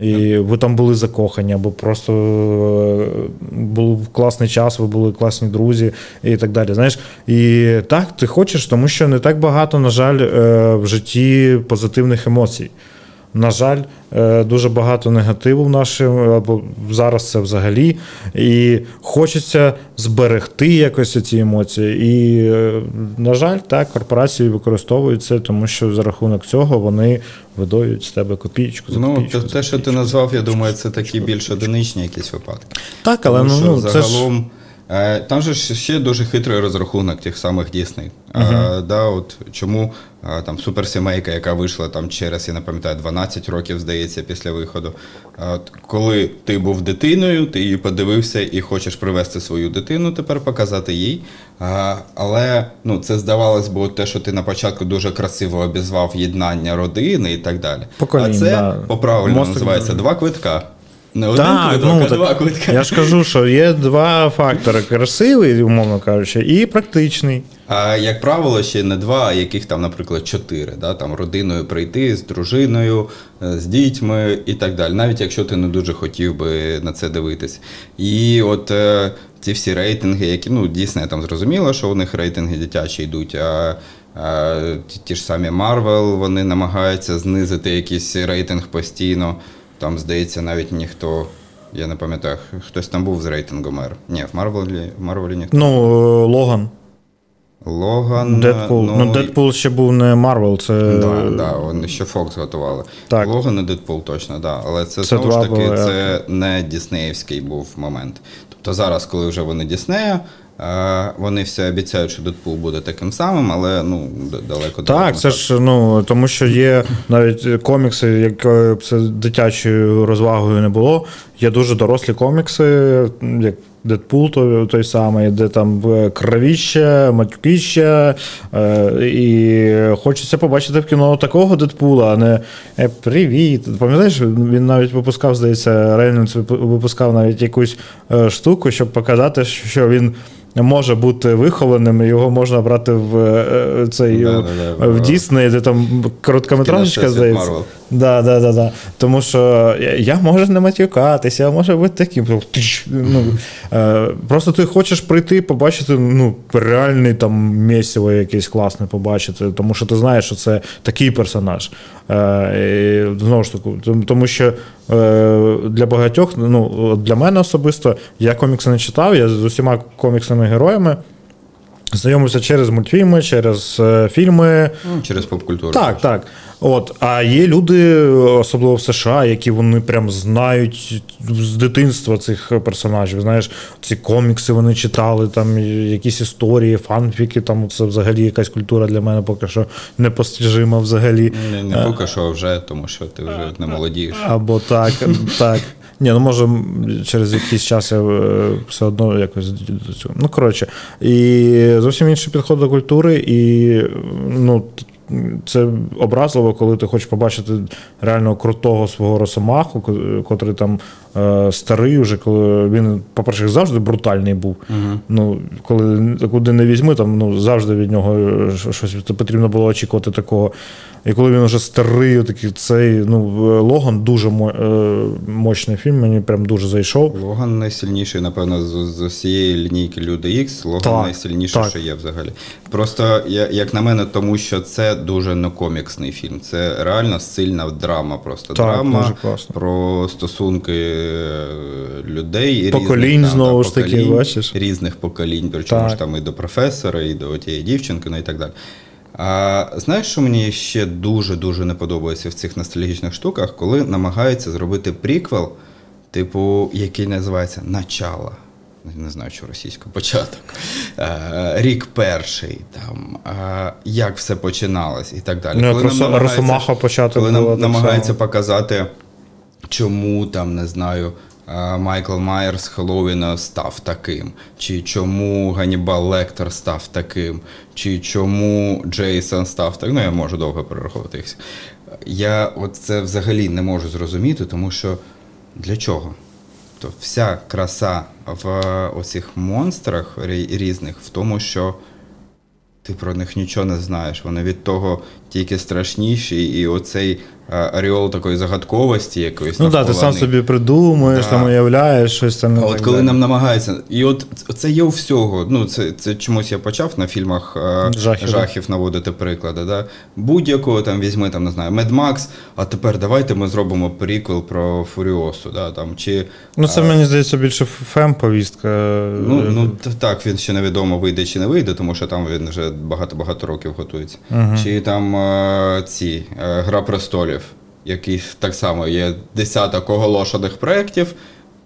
І ви там були закохані, або просто е, був класний час, ви були класні друзі і так далі. Знаєш, і так, ти хочеш, тому що не так багато, на жаль, е, в житті позитивних емоцій. На жаль, е, дуже багато негативу в нашому, або зараз це взагалі. І хочеться зберегти якось ці емоції. І, е, на жаль, так, корпорації використовують це, тому що за рахунок цього вони видають з тебе копійку. Ну, копійку, те, що ти назвав, я думаю, це такі більш одиничні якісь випадки. Так, але Тому ну, що ну це ж. Е, Там же ще дуже хитрий розрахунок тих самих Дісней. Uh-huh. Да, от чому е, там суперсімейка, яка вийшла там через, я не пам'ятаю, 12 років, здається, після виходу. Е, От, коли ти був дитиною, ти її подивився і хочеш привести свою дитину, тепер показати їй. А, Але ну, це здавалось би, те, що ти на початку дуже красиво обізвав єднання родини і так далі. Поколінь, а це да. по-правильно Мостик називається два квитка. Не один Так, квиток, ну, а два квитка. я ж кажу, що є два фактори: красивий, умовно кажучи, і практичний. А як правило, ще не два, а яких там, наприклад, чотири. Да? Там родиною прийти з дружиною, е, з дітьми і так далі. Навіть якщо ти не дуже хотів би на це дивитись. І от е, ці всі рейтинги, які ну дійсно там зрозуміло, що у них рейтинги дитячі йдуть. А, а ті, ті ж самі Marvel, вони намагаються знизити якийсь рейтинг постійно. Там, здається, навіть ніхто. Я не пам'ятаю, хтось там був з рейтингу мер. Ні, в Марвелі, в Марвелі ніхто. Ну, е, Логан. Логан. Дедпул. Ну, Дедпул ще був не Марвел, це. Да, да, вони ще Фокс готували. Так. Логан і Дедпул точно, да. Але це, Це знову ж таки, були, це не Діснеївський був момент. Тобто зараз, коли вже вони Діснея, вони все обіцяють, що Дедпул буде таким самим, але ну, далеко Так, це ж ну тому, що є навіть комікси, якою б це дитячою розвагою не було. Є дуже дорослі комікси, як Дедпул, той, той самий, де там е, кровіще, матюкіще. Е, і хочеться побачити в кіно такого Дедпула, а не е, Привіт. Пам'ятаєш, він навіть випускав, здається, Рейнольдс випускав навіть якусь е, штуку, щоб показати, що він. Може бути вихованим, його можна брати в е, цей Да-да-да, в в- Дісней, де там короткометражечка, здається. Да, да, да, да. Тому що я, можу не матюкатися, я можу бути таким. ну, е, просто ти хочеш прийти, побачити ну, реальний там місіво якийсь класний побачити, тому що ти знаєш, що це такий персонаж. Е, і, знову ж таки, тому- що е, для багатьох, ну, для мене особисто, я комікси не читав, я з усіма коміксними героями. Знайомився через мультфільми, через е, фільми. Ну, через поп-культуру. Так, так. От, а є люди, особливо в США, які вони прям знають з дитинства цих персонажів. Знаєш, ці комікси вони читали, там якісь історії, фанфіки. Там це взагалі якась культура для мене поки що непостижима взагалі. Не, не поки що вже, тому що ти вже не молодієш. Або так, так. Ні, ну може через якийсь час я е, все одно якось до цього. Ну, коротше, і зовсім інший підход до культури, і ну. Це образливо, коли ти хочеш побачити реально крутого свого росомаху, ко- котрий там старий вже, коли він, по-перше, завжди брутальний був. Ну, коли куди не візьми, там ну, завжди від нього е, щось потрібно було очікувати такого. І коли він вже старий, такий цей, ну, Логан дуже е, мощний фільм, мені прям дуже зайшов. Логан найсильніший, напевно, з, з усієї лінійки Люди Ікс. Логан Так, найсильніший, так. що є взагалі. Просто, як на мене, тому що це дуже не коміксний фільм. Це реально сильна драма. Просто Так, драма про стосунки е, людей. Поколінь, різних, знову ж таки, поколінь, бачиш? Різних поколінь, причому Так. ж там і до професора, і до тієї дівчинки, ну і так далі. А знаєш, що мені ще дуже-дуже не подобається в цих ностальгічних штуках, коли намагаються зробити приквел, типу, який називається Начало. Не знаю, що російською початок. Рік перший, там, як все починалось і так далі. Ну, Коли як Росомаха початок Коли було намагається показати, чому там, не знаю, е, Майкл Майерс Хеллоуіна став таким, чи чому Ганнібал Лектор став таким, чи чому Джейсон став таким. Ну, я можу довго перераховувати. Я от це взагалі не можу зрозуміти, тому що для чого? То вся краса в оцих монстрах різних в тому, що ти про них нічого не знаєш. Вони від того тільки страшніші, і оцей е, ореол такої загадковості якоїсь. Ну так, ти сам собі придумуєш, Да. там уявляєш щось там. А от коли далі. нам намагаються, і от це є у всього. Ну, це, це чомусь я почав на фільмах е, Жахів, жахів, да. наводити приклади. Да? Будь-якого там візьми, там, не знаю, Mad Max, а тепер давайте ми зробимо приквел про Фуріосу. Да? Там, чи, Ну, це мені здається більше фем-повістка. Ну, ну так, він ще невідомо вийде чи не вийде, тому що там він вже багато-багато років готується. Чи там е, ці е, Гра престолів, який так само є десяток оголошених проєктів.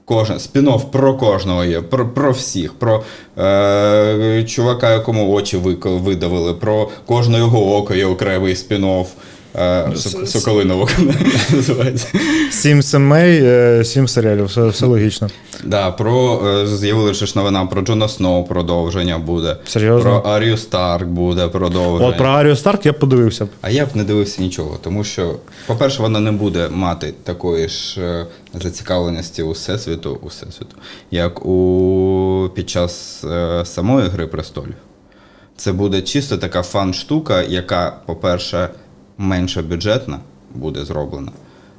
Кожен спін-офф про кожного є, про, про всіх, про е, чувака, якому очі видавили, про кожне його око є окремий спін-офф. Сок- Соколине око називається. Сім сімей, е, сім серіалів, все, все логічно. Да, про е, з'явилася ж новина про Джона Сноу продовження буде. Серйозно? Про Арію Старк буде продовження. От про Арію Старк я б подивився б. А я б не дивився нічого, тому що, по-перше, вона не буде мати такої ж е, зацікавленості у всесвіту, у всесвіту, як у під час самої Гри престолів. Це буде чисто така фан-штука, яка, по-перше, менше бюджетна буде зроблена.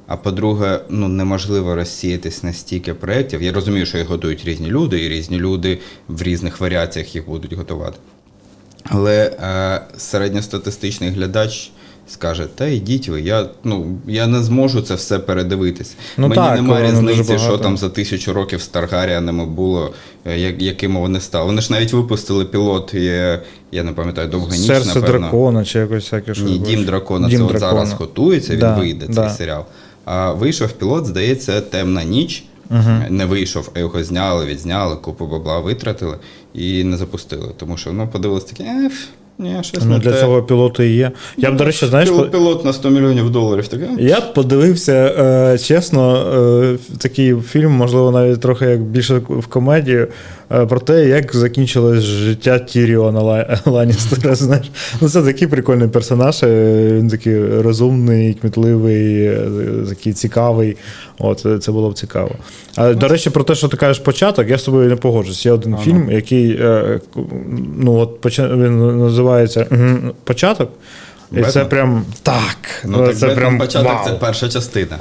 А по-друге, ну неможливо розсіятись на стільки проєктів. Я розумію, що їх готують різні люди, і різні люди в різних варіаціях їх будуть готувати. Але е, середньостатистичний глядач скаже: Та йдіть ви, я, ну, я не зможу це все передивитись. Ну Мені так, немає різниці, що там за тисячу років з Таргаріанами було, е, як- якими вони стали. Вони ж навіть випустили пілот, є, я не пам'ятаю, довга ніч, Серце напевно. дракона чи якось таке що. Ні, Дім дракона Дім це от дракона. зараз готується, він Да, вийде да. цей серіал. А вийшов пілот, здається, темна ніч. Не вийшов, а його зняли, відзняли, купу бабла витратили і не запустили. Тому що ну, подивилися такі, е, ф, ні, щось Ну, не для те. цього пілоту і є. Я б, до речі, знаєш, Пілот, пілот на 100 мільйонів доларів. Таке. Я б подивився, е, чесно, е, такий фільм, можливо, навіть трохи як більше в комедію, про те, як закінчилось життя Тіріона Ла- Ланністера. Знаєш. Ну, це такий прикольний персонаж. е, Він такий розумний, кмітливий, е, такий цікавий. От, е, це було б цікаво. А, до речі, про те, що ти кажеш початок, я з тобою не погоджуюсь. Є один фільм, який е, ну, от, він називається Початок. І це прям так. Ну, так це Бетмен прям початок вау. це перша частина.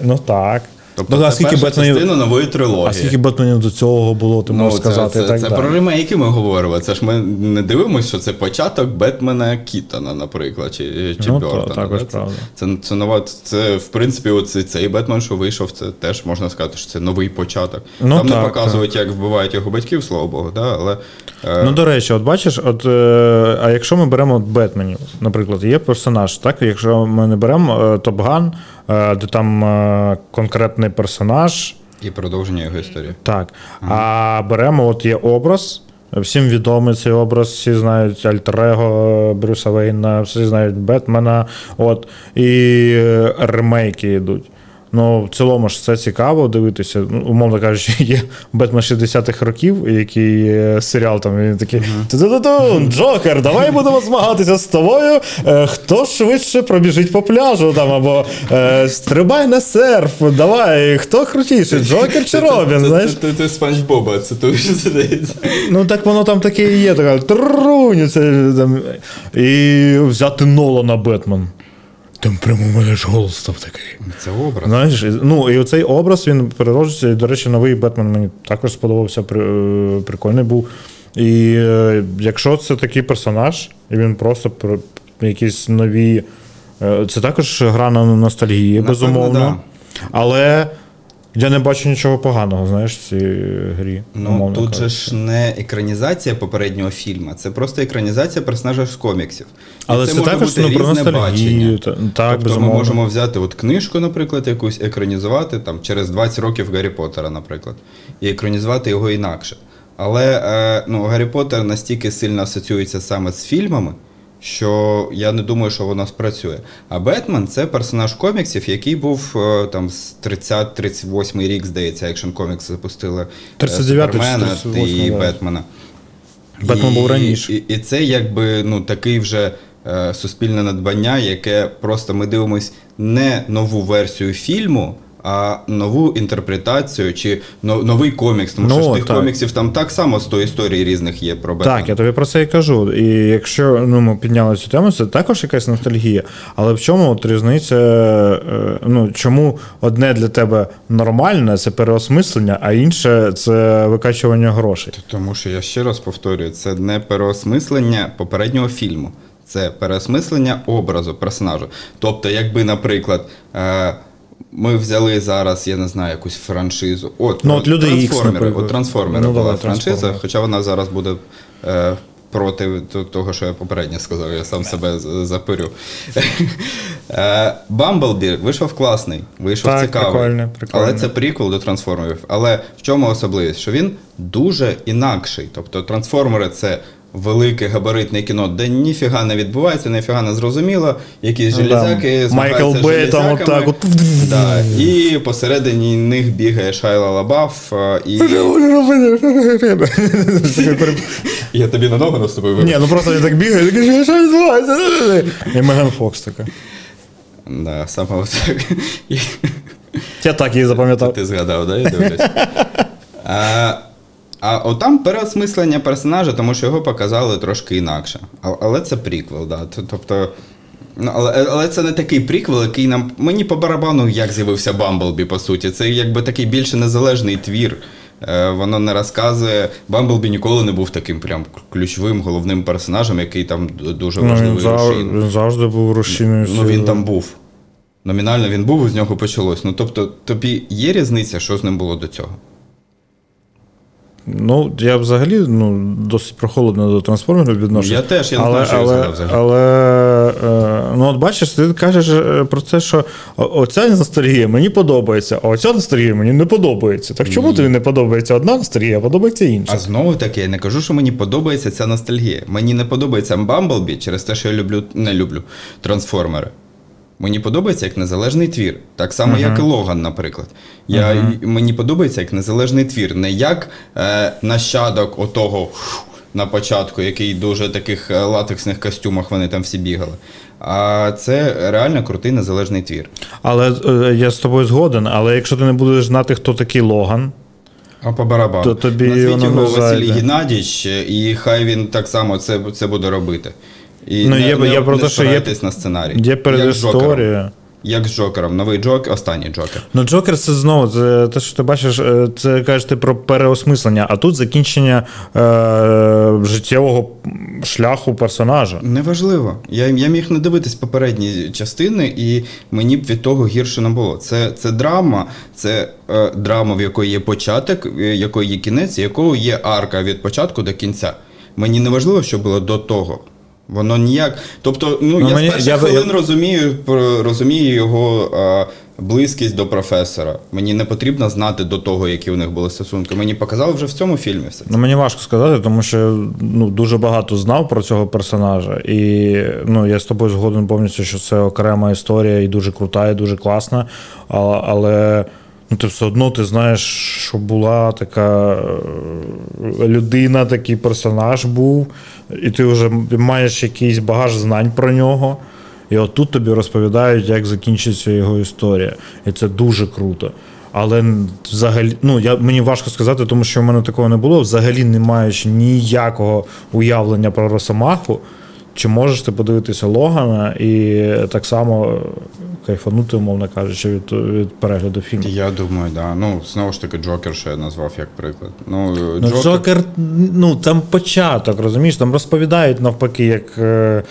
Ну так. Тобто ну, а це скільки перша Бетменів, частина нової трилогії. а скільки Бетменів до цього було, ти можеш Ну, це, сказати. це, і так це далі. про ремейки ми говоримо. Це ж ми не дивимося, що це початок Бетмена Кітона, наприклад, чи, чи Ну, Бёртона. та- також да? правда. Це, це, це нова. Це в принципі, оцей, цей Бетмен, що вийшов, це теж можна сказати, що це новий початок. Ну, Там так, не показують, як вбивають його батьків, слава Богу, да? але е, Ну, до речі, от бачиш, от, е, а якщо ми беремо Бетменів, наприклад, є персонаж, так? Якщо ми не беремо е, Топган, де там е, конкретний персонаж, і продовження його історії. так. А беремо, от є образ. Всім відомий цей образ, всі знають Альтерего Брюса Вейна, всі знають Бетмена. От, і е, ремейки йдуть. Ну, в цілому ж це цікаво дивитися. Ну, умовно кажучи, є Бетмен 60-х років, який е, серіал там він такий «Ту-ту-ту-ту, Джокер, давай будемо змагатися з тобою. Е, Хто швидше пробіжить по пляжу там, або е, стрибай на серф, давай, хто крутіший, Джокер чи Робін? знаєш? Це, це, Спанч Боба, це той, що здається. Ну так воно там таке і є, така трунь, це там. І взяти Нолана Бетмен. Там прямо у мене ж голос став такий. Це образ. Знаєш, ну і оцей образ він перероджується. І, до речі, новий Бетмен мені також сподобався, е, прикольний був. І е, якщо це такий персонаж, і він просто про якісь нові. е, Це також гра на ностальгії, Напевно, безумовно. да. Але я не бачу нічого поганого, знаєш, в цій грі. Ну умовно тут же ж не екранізація попереднього фільму, це просто екранізація персонажа з коміксів. І Але це, може також бути ну, про різне бачення. та- Так, тобто безумовно. ми можемо взяти от книжку, наприклад, якусь екранізувати там через 20 років Гаррі Поттера, наприклад, і екранізувати його інакше. Але е, ну, Гаррі Поттер настільки сильно асоціюється саме з фільмами, що я не думаю, що воно спрацює. А Бетмен це персонаж коміксів, який був е, там з 30-38 рік, здається, екшн комікс запустили е, 39-й Супермена і. Бетмена. Бетмен був раніше. І, і це якби ну, такий вже е, суспільне надбання, яке просто ми дивимось не нову версію фільму, а нову інтерпретацію чи новий комікс. Тому що Ну, ж тих так. коміксів там так само 100 історій різних є про Бетмена. Так, я тобі про це і кажу. І якщо ну, ми підняли цю тему, це також якась ностальгія. Але в чому от різниця? е, Ну, чому одне для тебе нормальне це переосмислення, а інше це викачування грошей? Тому що я ще раз повторюю, це не переосмислення попереднього фільму, це переосмислення образу персонажа. Тобто, якби, наприклад, е, ми взяли зараз, я не знаю, якусь франшизу. От, Ну, от Люди трансформери. наприклад. От трансформери Ну, була франшиза, хоча вона зараз буде. Е, Проти того, що я попередньо сказав, я сам себе запирю. Е, Бамблбі вийшов класний, вийшов Так, цікавий. прикольний, прикольний. Але це приквел до трансформерів. Але в чому особливість? Що він дуже інакший. Тобто трансформери це велике габаритне кіно, де ніфіга не відбувається, ніфіга не зрозуміло. Якісь железяки Майкл Бей там отак от. Да. І посередині них бігає Шайла Лабаф. е, І я тобі на ногу наступив. Ні, ну просто він так бігає, такий, що відбувається? І Меган Фокс така. Да, саме отак. І- Я так її запам'ятав. Ти згадав, да? Я дивлюсь. А, отам переосмислення персонажа, тому що його показали трошки інакше. А- Але це приквел, да. Тобто. Ну, але, але це не такий приквел, який нам. Мені по барабану як з'явився Бамблбі, по суті. Це якби такий більше незалежний твір. Е, Воно не розказує. Бамблбі ніколи не був таким прям ключовим головним персонажем, який там дуже Ну, важливий він, зав... рушій. він завжди був рушійною Ну він там був. Номінально він був, і з нього почалось. Ну тобто, тобі є різниця, що з ним було до цього? Ну, я взагалі ну, досить прохолодно до трансформерів відношусь. Я теж, я не але, знаю, що я але, взагалі. але е, ну, от бачиш, ти кажеш е, про те, що оця ностальгія мені подобається, а оця ностальгія мені не подобається. Так чому тобі не подобається одна ностальгія, а подобається інша? А знову таки, я не кажу, що мені подобається ця ностальгія. Мені не подобається Бамблбі через те, що я люблю, не люблю трансформери. Мені подобається як незалежний твір. Так само, як і Логан, наприклад. Я, Мені подобається як незалежний твір, не як е, нащадок отого на початку, який дуже таких е, латексних костюмах вони там всі бігали. А це реально крутий незалежний твір. Але е, я з тобою згоден, але якщо ти не будеш знати, хто такий Логан, А по барабану. То тобі Назвіть його Василій. Геннадійович, і хай він так само це, це буде робити. І Ну, не, є- не, я про те, що є- на сценарій. є передісторія. Як з Джокером. Новий Джокер, останній Джокер. Ну, Джокер це знову це те, що ти бачиш, е, це кажеш ти про переосмислення, а тут закінчення е, життєвого шляху персонажа. Неважливо. Я, я міг не дивитись попередні частини, і мені б від того гірше не було. Це, це драма, це е, драма, в якої є початок, якої є кінець, якого є арка від початку до кінця. Мені не важливо, що було до того. Воно ніяк. Тобто, ну, Ну, я мені- з перших я хвилин я- розумію, розумію його е, близькість до професора. Мені не потрібно знати до того, які у них були стосунки. Мені показали вже в цьому фільмі все це. Ну, мені важко сказати, тому що ну, дуже багато знав про цього персонажа. І ну, я з тобою згоден повністю, що це окрема історія і дуже крута, і дуже класна. Але, але ну, ти все одно ти знаєш, що була така е, людина, такий персонаж був, і ти вже маєш якийсь багаж знань про нього. І отут тобі розповідають, як закінчиться його історія. І це дуже круто. Але взагалі, ну я мені важко сказати, тому що в мене такого не було. Взагалі не маючи ніякого уявлення про Росомаху. Чи можеш ти подивитися Логана і так само кайфанути, умовно кажучи, від, від перегляду фільму? Я думаю, да. Ну, знову ж таки, Джокер, що я назвав як приклад. Ну, Ну, Джокер, ну там початок, розумієш, там розповідають навпаки, як е,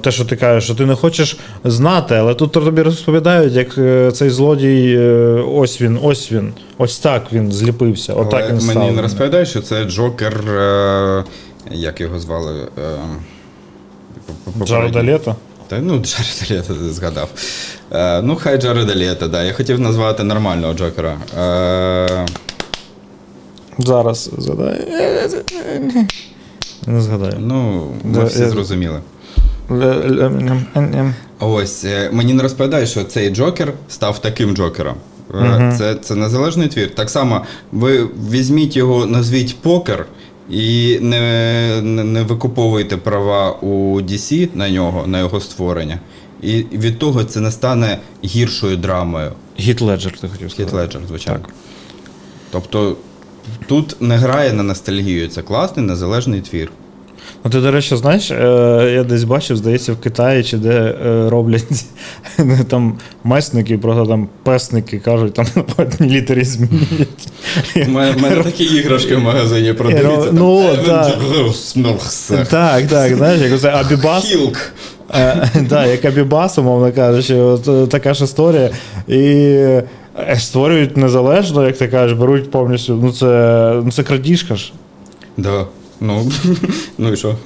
те, що ти кажеш, що ти не хочеш знати, але тут тобі розповідають, як е, цей злодій, е, ось він, ось він, ось так він зліпився, отак він став. мені не розповідають, що це Джокер. Як його звали? Джареда. Лето? Та ну, Джареда Лето ти згадав. Е, ну, хай Джареда Лето, да. Я хотів назвати нормального Джокера. Е, Зараз згадаю. Не згадаю. ну, ми Да, всі я- зрозуміли. Ле- ле-. Ось е, мені не розповідають, що цей Джокер став таким Джокером. Е, Це, це незалежний твір. Так само, ви візьміть його, назвіть покер. І не, не, не викуповуйте права у DC на нього, на його створення. І від того це не стане гіршою драмою. Гітледжер, ти хотів сказати. Гітледжер, звичайно. Тобто тут не грає на ностальгію. Це класний незалежний твір. Ну, ти, до речі, знаєш, е, я десь бачив, здається, в Китаї, чи де е, роблять там месники, просто там песники кажуть, там на одній літері змінюють. У мене, такі іграшки в магазині продаються. Ну, Avengers, Так, так, знаєш, як оце Абібас. Хілк. Е, да, як Абібас, умовно кажучи, от е, така ж історія. І е, створюють незалежно, як ти кажеш, беруть повністю. Ну це, ну, це крадіжка ж. Да. Ну, ну і що?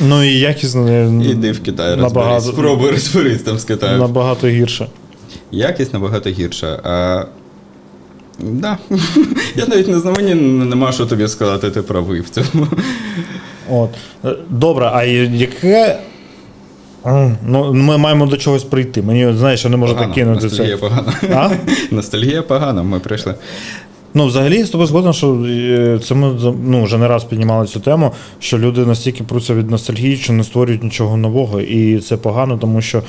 Ну і якісно не- Іди в Китай розберись. набагато, Спробуй розберись там з Китаєм. набагато гірше. Якість набагато гірша. А... Да. Я навіть не знаю, мені нема що тобі сказати, ти правий в цьому. От. Добре, а яке. Ну, ми маємо до чогось прийти. Мені, знаєш, я не можу так кинути Ностальгія погана. А? Ностальгія погана, ми прийшли. Ну, взагалі, я з тобою згоден, що е, це ми ну, вже не раз піднімали цю тему, що люди настільки пруться від ностальгії, що не створюють нічого нового. І це погано, тому що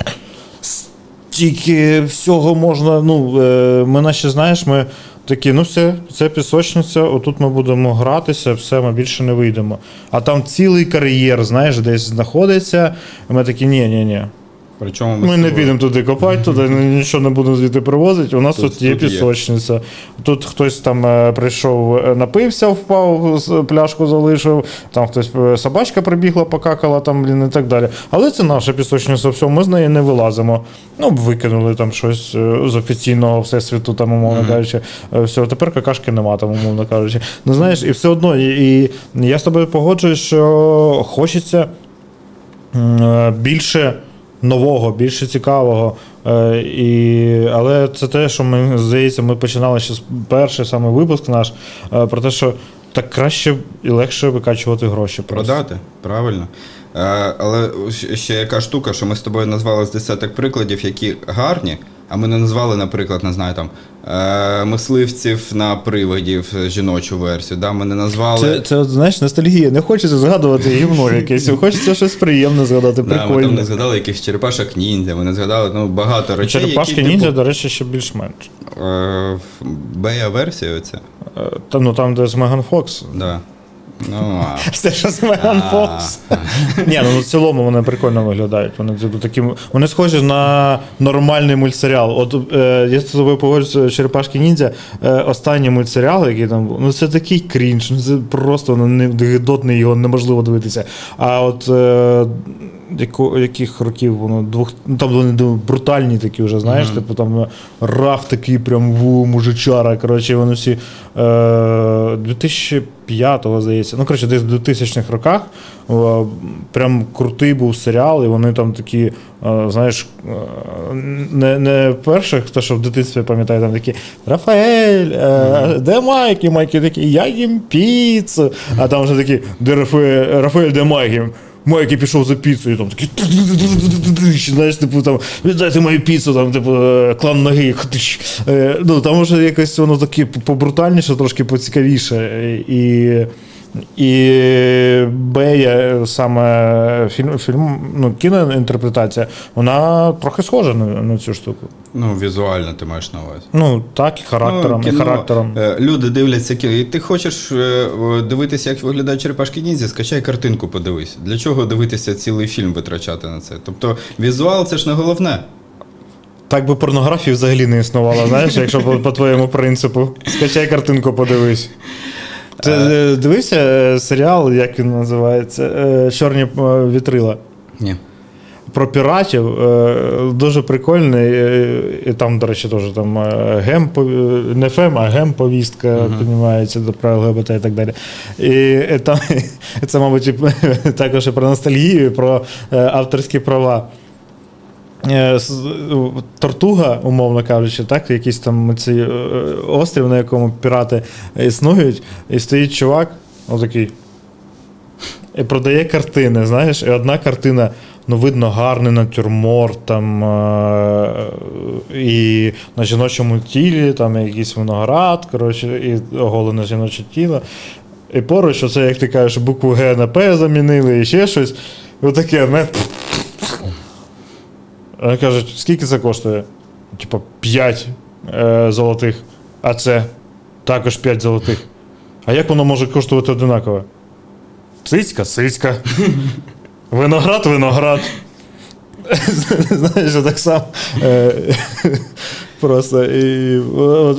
стільки всього можна. Ну, е, ми наче знаєш, ми такі, ну все, це пісочниця, отут ми будемо гратися, все, ми більше не вийдемо. А там цілий кар'єр, знаєш, десь знаходиться. І ми такі, ні, ні, ні. Причому Ми з не підемо туди копати, туди нічого не будемо звідти привозити. У нас Тут- тут, є тут є. пісочниця. Тут хтось там е, прийшов, е, напився, впав, пляшку залишив, там хтось е, собачка прибігла, покакала там, блін, і так далі. Але це наша пісочниця, все, ми з неї не вилазимо. Ну, викинули там щось з офіційного всесвіту, там, умовно кажучи, все, тепер какашки нема, там, умовно кажучи. Ну, знаєш, і все одно, і, і я з тобою погоджуюсь, що хочеться більше нового, більше цікавого. Е, І, але це те, що ми, здається, ми починали ще з перший саме випуск наш е, про те, що так краще і легше викачувати гроші. Просто. Продати, правильно. Е, але ще яка штука, що ми з тобою назвали з десяток прикладів, які гарні, а ми не назвали, наприклад, не знаю, там мисливців на привидів е, жіночу версію. Да? Мене назвали. Це, це знаєш, ностальгія. Не хочеться згадувати гімно якесь, хочеться щось приємне згадати, Да, ми там не згадали якихось черепашок ніндзя, ми не згадали ну, багато речей. Черепашки які, ніндзя, типу, до речі, ще більш-менш. е, Бея-версія оця. Е, Та, ну там, де з Меган Фокс. Да. Ну, а. Все, що з Меган Фокс. Ні, ну в цілому вони прикольно виглядають. Вони типу, такі, вони схожі на нормальний мультсеріал. От е, я з тобою погоджуюся, Черепашки Ніндзя, е, останній мультсеріал, який там був, ну це такий крінж, ну це просто ну, не, гидотний, його неможливо дивитися. А от е, яко, яких років воно двох, ну там вони брутальні такі вже, знаєш, типу там раф такий прям ву, мужичара. Коротше, вони всі е, 2005-го, здається. Ну, коротше, десь в 2000-х роках е, прям крутий був серіал, і вони там такі, е, знаєш, е, не, не перших, хто що в дитинстві пам'ятає, там такі Рафаель, е, де Майки? Майки такі, я їм піцу. А там вже такі, де Рафаель, Рафаель де Майки? Майки пішов за піцею, там такий, знаєш, типу там, віддайте мою піцу, там, типу, клан ноги. Ну, там вже якось воно таке побрутальніше, трошки поцікавіше. І, і Бея, саме фільм, фільм ну, кіноінтерпретація, вона трохи схожа на, на цю штуку. Ну, візуально ти маєш на увазі. Ну, так, і характером, Ну, і характером. е, Люди дивляться кіно. І ти хочеш е, дивитися, як виглядають черепашки ніндзя, скачай картинку, подивись. Для чого дивитися цілий фільм витрачати на це? Тобто візуал це ж не головне. Так би порнографії взагалі не існувало, знаєш, якщо по, по твоєму принципу. Скачай картинку, подивись. Ти е, дивився е, серіал, як він називається? Е, Чорні е, вітрила. Ні. Про піратів е, дуже прикольний. е, І там, до речі, теж там е, гем, пов- не фем, а гем повістка піднімається до правил ЛГБТ і так далі. І, і там це, мабуть, і також і про ностальгію, і про е, авторські права. Е, с- Тортуга, умовно кажучи, так, якийсь там цей е, острів, на якому пірати існують, і стоїть чувак, отакий, і продає картини, знаєш, і одна картина, ну, видно, гарний натюрморт, там, е, і на жіночому тілі, там якийсь виноград, коротше, і оголене жіноче тіло. І поруч, оце, як ти кажеш, букву Г на П замінили і ще щось. Отаке, не. Вони кажуть, скільки це коштує? Типа 5 е, золотих, а це також 5 золотих. А як воно може коштувати одинаково? Цицька, цицька. Виноград, виноград. Знаєш, так само. Е, Просто. І,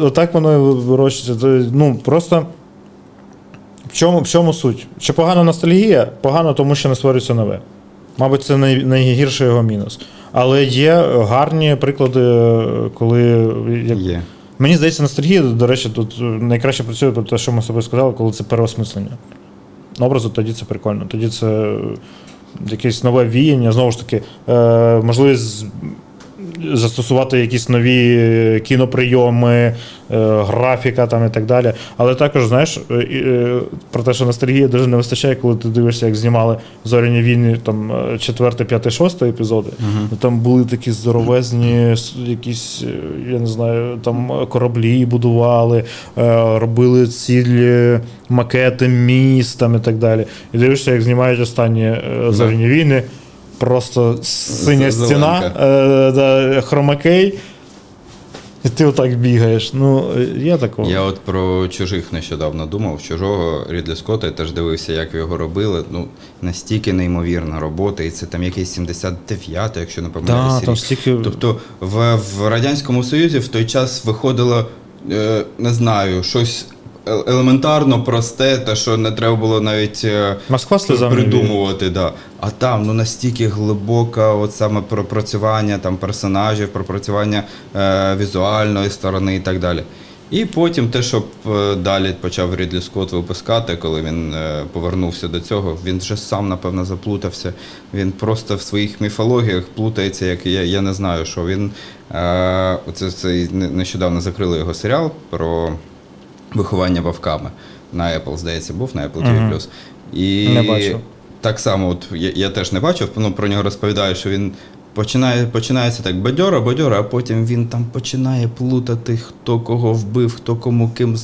Отак воно і вирощується. Ну, просто. В чому, в чому суть? Чи погана ностальгія? Погано, тому що не створюється нове. Мабуть, це най, найгірший його мінус. Але є гарні приклади, коли. Як... Є. Мені здається, ностальгія, до речі, тут найкраще працює про те, що ми з тобою сказали, коли це переосмислення. Образу, тоді це прикольно. Тоді це якесь нове віяння, знову ж таки, е, можливість застосувати якісь нові е, кіноприйоми, е, графіка там і так далі. Але також, знаєш, е, про те, що ностальгія дуже не вистачає, коли ти дивишся, як знімали зоряні війни, там 4, 5, 6 епізоди. Ну, Там були такі здоровезні, якісь, я не знаю, там кораблі будували, робили цілі макети міст там і так далі. І дивишся, як знімають останні зоряні війни. Просто синя стіна, е, да, хромакей. І ти отак бігаєш. Ну, є такого. Я от про чужих нещодавно думав. Чужого Рідлі Скотта я теж дивився, як його робили. Ну, настільки неймовірна робота, і це там якийсь 79-й, якщо не помиляюся. Да, там стільки. Тобто в, в Радянському Союзі в той час виходило, е, не знаю, щось елементарно просте, те, що не треба було навіть е, Москва придумувати. Да. А там ну, настільки глибоке от саме пропрацювання там, персонажів, пропрацювання е, візуальної сторони і так далі. І потім те, що е, далі почав Рідлі Скотт випускати, коли він е, повернувся до цього, він вже сам, напевно, заплутався. Він просто в своїх міфологіях плутається, як я, я не знаю, що він. Е, оце, це не- нещодавно закрили його серіал про виховання вовками. На Apple, здається, був на Apple TV+. Угу. І Не бачив. так само, от я, я теж не бачив, ну, про нього розповідаю, що він починає, починається так бадьора, бадьора, а потім він там починає плутати, хто кого вбив, хто кому ким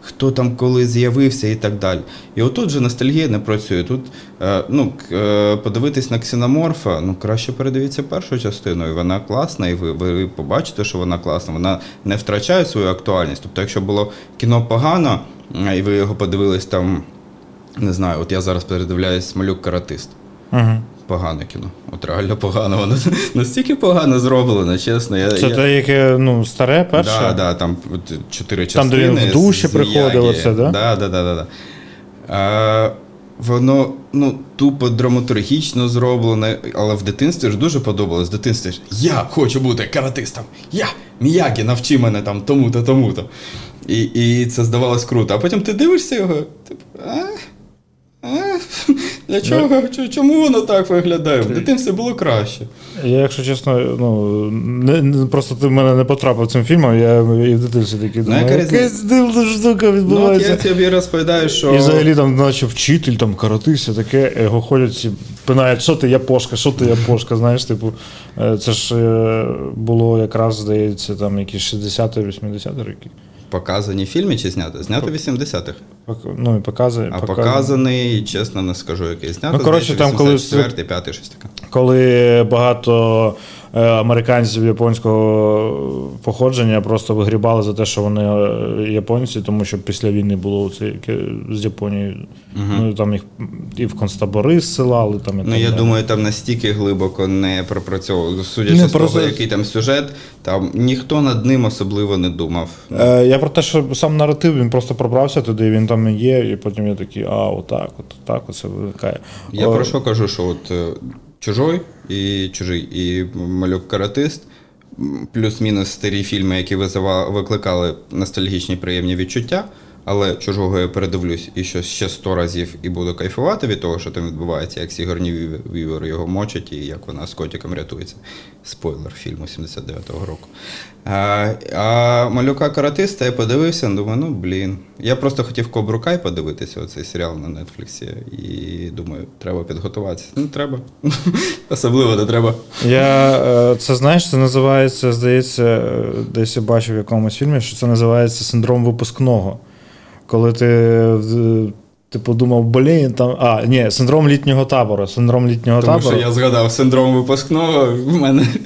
хто там коли з'явився і так далі. І отут же ностальгія не працює. Тут е, ну, е, подивитись на ксеноморфа, ну краще передивіться першу частину, і вона класна, і ви, ви побачите, що вона класна. Вона не втрачає свою актуальність. Тобто, якщо було кіно погано, і ви його подивились там. Не знаю, от я зараз передивляюсь малюк каратист. Угу. Погане кіно. От реально погано. Воно настільки погано зроблено, чесно. Я, Це я... те, яке ну, старе перше? Да, да, там от чотири Там, де він в душі Міягі. оце, да? Да, да, да, да, да. А, воно ну, тупо драматургічно зроблено, але в дитинстві ж дуже подобалось. В дитинстві ж я хочу бути каратистом. Я, Міякі, навчи мене там тому-то, тому-то. І, і це здавалось круто. А потім ти дивишся його, типу, а? А? Для чого? Чо- Чому воно так виглядає? В дитинстві було краще. Я, якщо чесно, ну не, не- просто ти в мене не потрапив цим фільмом, я і в дитинстві такий думаю, яка якась дивна штука Ну, от я тобі розповідаю, що. І взагалі там, наче вчитель, там каратися, таке, його ходять всі, пинають, що ти япошка, що ти япошка, знаєш, типу, е, це ж е, було якраз, здається, там якісь 60-80 роки. Показані в фільмі чи знято? Знято в 80-х. Ну, і показує. А показує. показаний, чесно не скажу, який знято. Ну, коротше, там коли 84-й, 5 6 таке. Коли багато американців японського походження просто вигрібали за те, що вони е, японці, тому що після війни було це з Японією. Ну там їх і в концтабори зсилали. Там і Ну, так я далі. думаю, там настільки глибоко не пропрацьовував. Судячи Не, з того, який там сюжет, там ніхто над ним особливо не думав. Е, Я про те, що сам наратив він просто пробрався туди, він там є, і потім я такий, а, отак, от так, оце виникає. Я О, про що кажу, що от е, чужой і чужий, і малюк каратист, плюс-мінус старі фільми, які викликали ностальгічні приємні відчуття. Але чужого я передивлюсь і що ще сто разів і буду кайфувати від того, що там відбувається, як Сігорні Вівер його мочить і як вона з котиком рятується. Спойлер фільму 79-го року. А, а малюка каратиста я подивився, думаю, ну блін. Я просто хотів Кобру Кай подивитися, оцей серіал на Нетфліксі, і думаю, треба підготуватися. Ну, треба. Особливо не треба. Я е, це знаєш, це називається, здається, е, десь я бачив в якомусь фільмі, що це називається синдром випускного. Коли ти ти подумав, блін, там. А, ні, синдром літнього табору. Синдром літнього Тому табору. що я згадав синдром випускного, в мене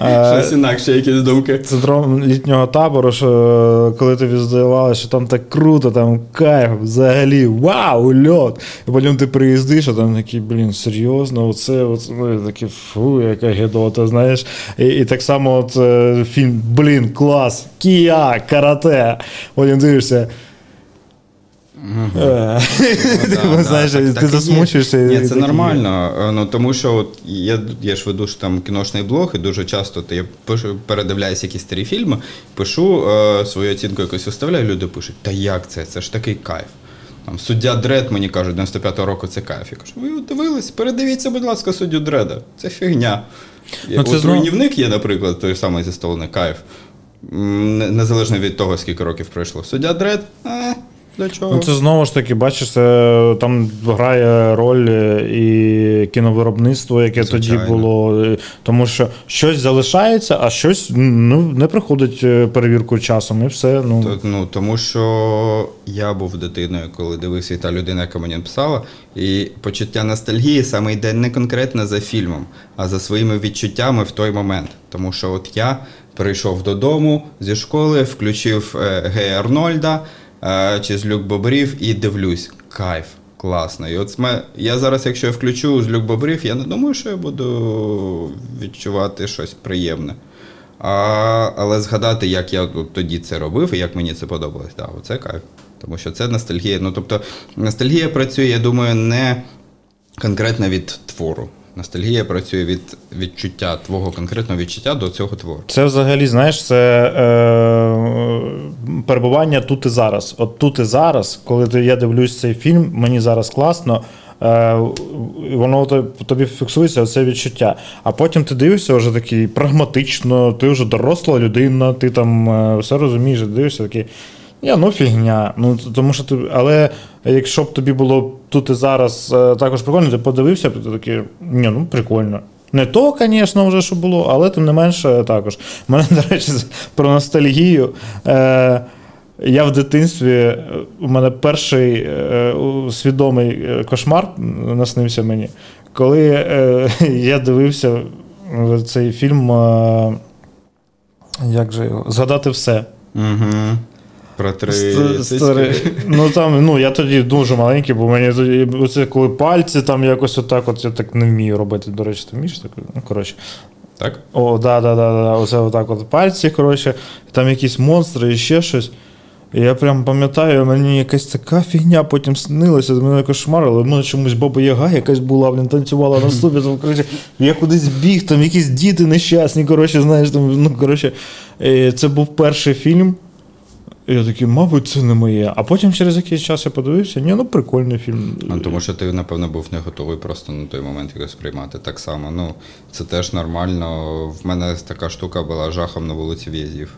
Е, щось інакше, якісь думки. Синдром літнього табору, що е, коли тобі здавалося, що там так круто, там кайф, взагалі, вау, льот. І потім ти приїздиш, а там такий, блін, серйозно, оце, оце ну, і такі, фу, яка гідота, знаєш. І, і так само от е, фільм, блін, клас, кія, карате. Потім дивишся. Е, Ну, ти, знаєш, засмучуєшся. Ні, це нормально. Е, Ну тому що от я, я ж веду ж там кіношний блог, і дуже часто то я пишу, передивляюсь якісь старі фільми, пишу е, свою оцінку якусь виставляю, люди пишуть, та як це? Це ж такий кайф. Там суддя Дред мені кажуть, 95-го року це кайф. Я кажу, ви дивились, передивіться, будь ласка, суддю Дреда. Це фігня. Ну, це От руйнівник є, наприклад, той самий зі столини кайф. Незалежно від того, скільки років пройшло. Суддя Дред, е, Для чого? Ну, це знову ж таки, бачиш, це, там грає роль е, і кіновиробництво, яке тоді було. Тому що щось залишається, а щось ну, не приходить е, перевірку часом, і все. Ну, То- ну, тому що я був дитиною, коли дивився і та людина, яка мені написала, і почуття ностальгії саме йде не конкретно за фільмом, а за своїми відчуттями в той момент. Тому що от я прийшов додому зі школи, включив е, Гей Арнольда чи з Люк Бобрів і дивлюсь. Кайф. Класно. І от я зараз, якщо я включу з Люк Бобрів, я не думаю, що я буду відчувати щось приємне. А, але згадати, як я тоді це робив і як мені це подобалось, да, оце кайф. Тому що це ностальгія. Ну, тобто, ностальгія працює, я думаю, не конкретно від твору. Ностальгія працює від відчуття, твого конкретного відчуття до цього твору. Це взагалі, знаєш, це е, перебування тут і зараз. От тут і зараз, коли я дивлюсь цей фільм, мені зараз класно. Е, воно тобі фіксується це відчуття. А потім ти дивишся вже такий прагматично, ти вже доросла людина, ти там е, все розумієш, дивишся такий. Я, ну фігня. Ну, тому що ти, але якщо б тобі було тут і зараз е, також прикольно, ти подивився, ти такий, ні, ну прикольно. Не то, звісно, вже що було, але тим не менше також. У мене, до речі, про ностальгію. Е, я в дитинстві, е, у мене перший е, свідомий кошмар наснився мені, коли я дивився цей фільм. Як же його? Згадати все. Угу. Про три Ст- Ну там, ну я тоді дуже маленький, бо мені тоді оце коли пальці там якось отак, от я так не вмію робити. До речі, ти вмієш так? Ну, коротше. Так? О, да, да, да, да. Оце отак от пальці, коротше, там якісь монстри і ще щось. І я прям пам'ятаю, мені якась така фігня потім снилася, мене кошмарило. У мене чомусь баба Яга якась була, блін, танцювала на ступі, там, коротше, я кудись біг, там якісь діти нещасні, коротше, знаєш, там, ну, коротше, е, це був перший фільм. І я такий, мабуть, це не моє. А потім через якийсь час я подивився, ні, ну прикольний фільм. Ну, тому що ти, напевно, був не готовий просто на той момент його сприймати. Так само. Ну, це теж нормально. В мене така штука була жахом на вулиці В'язів.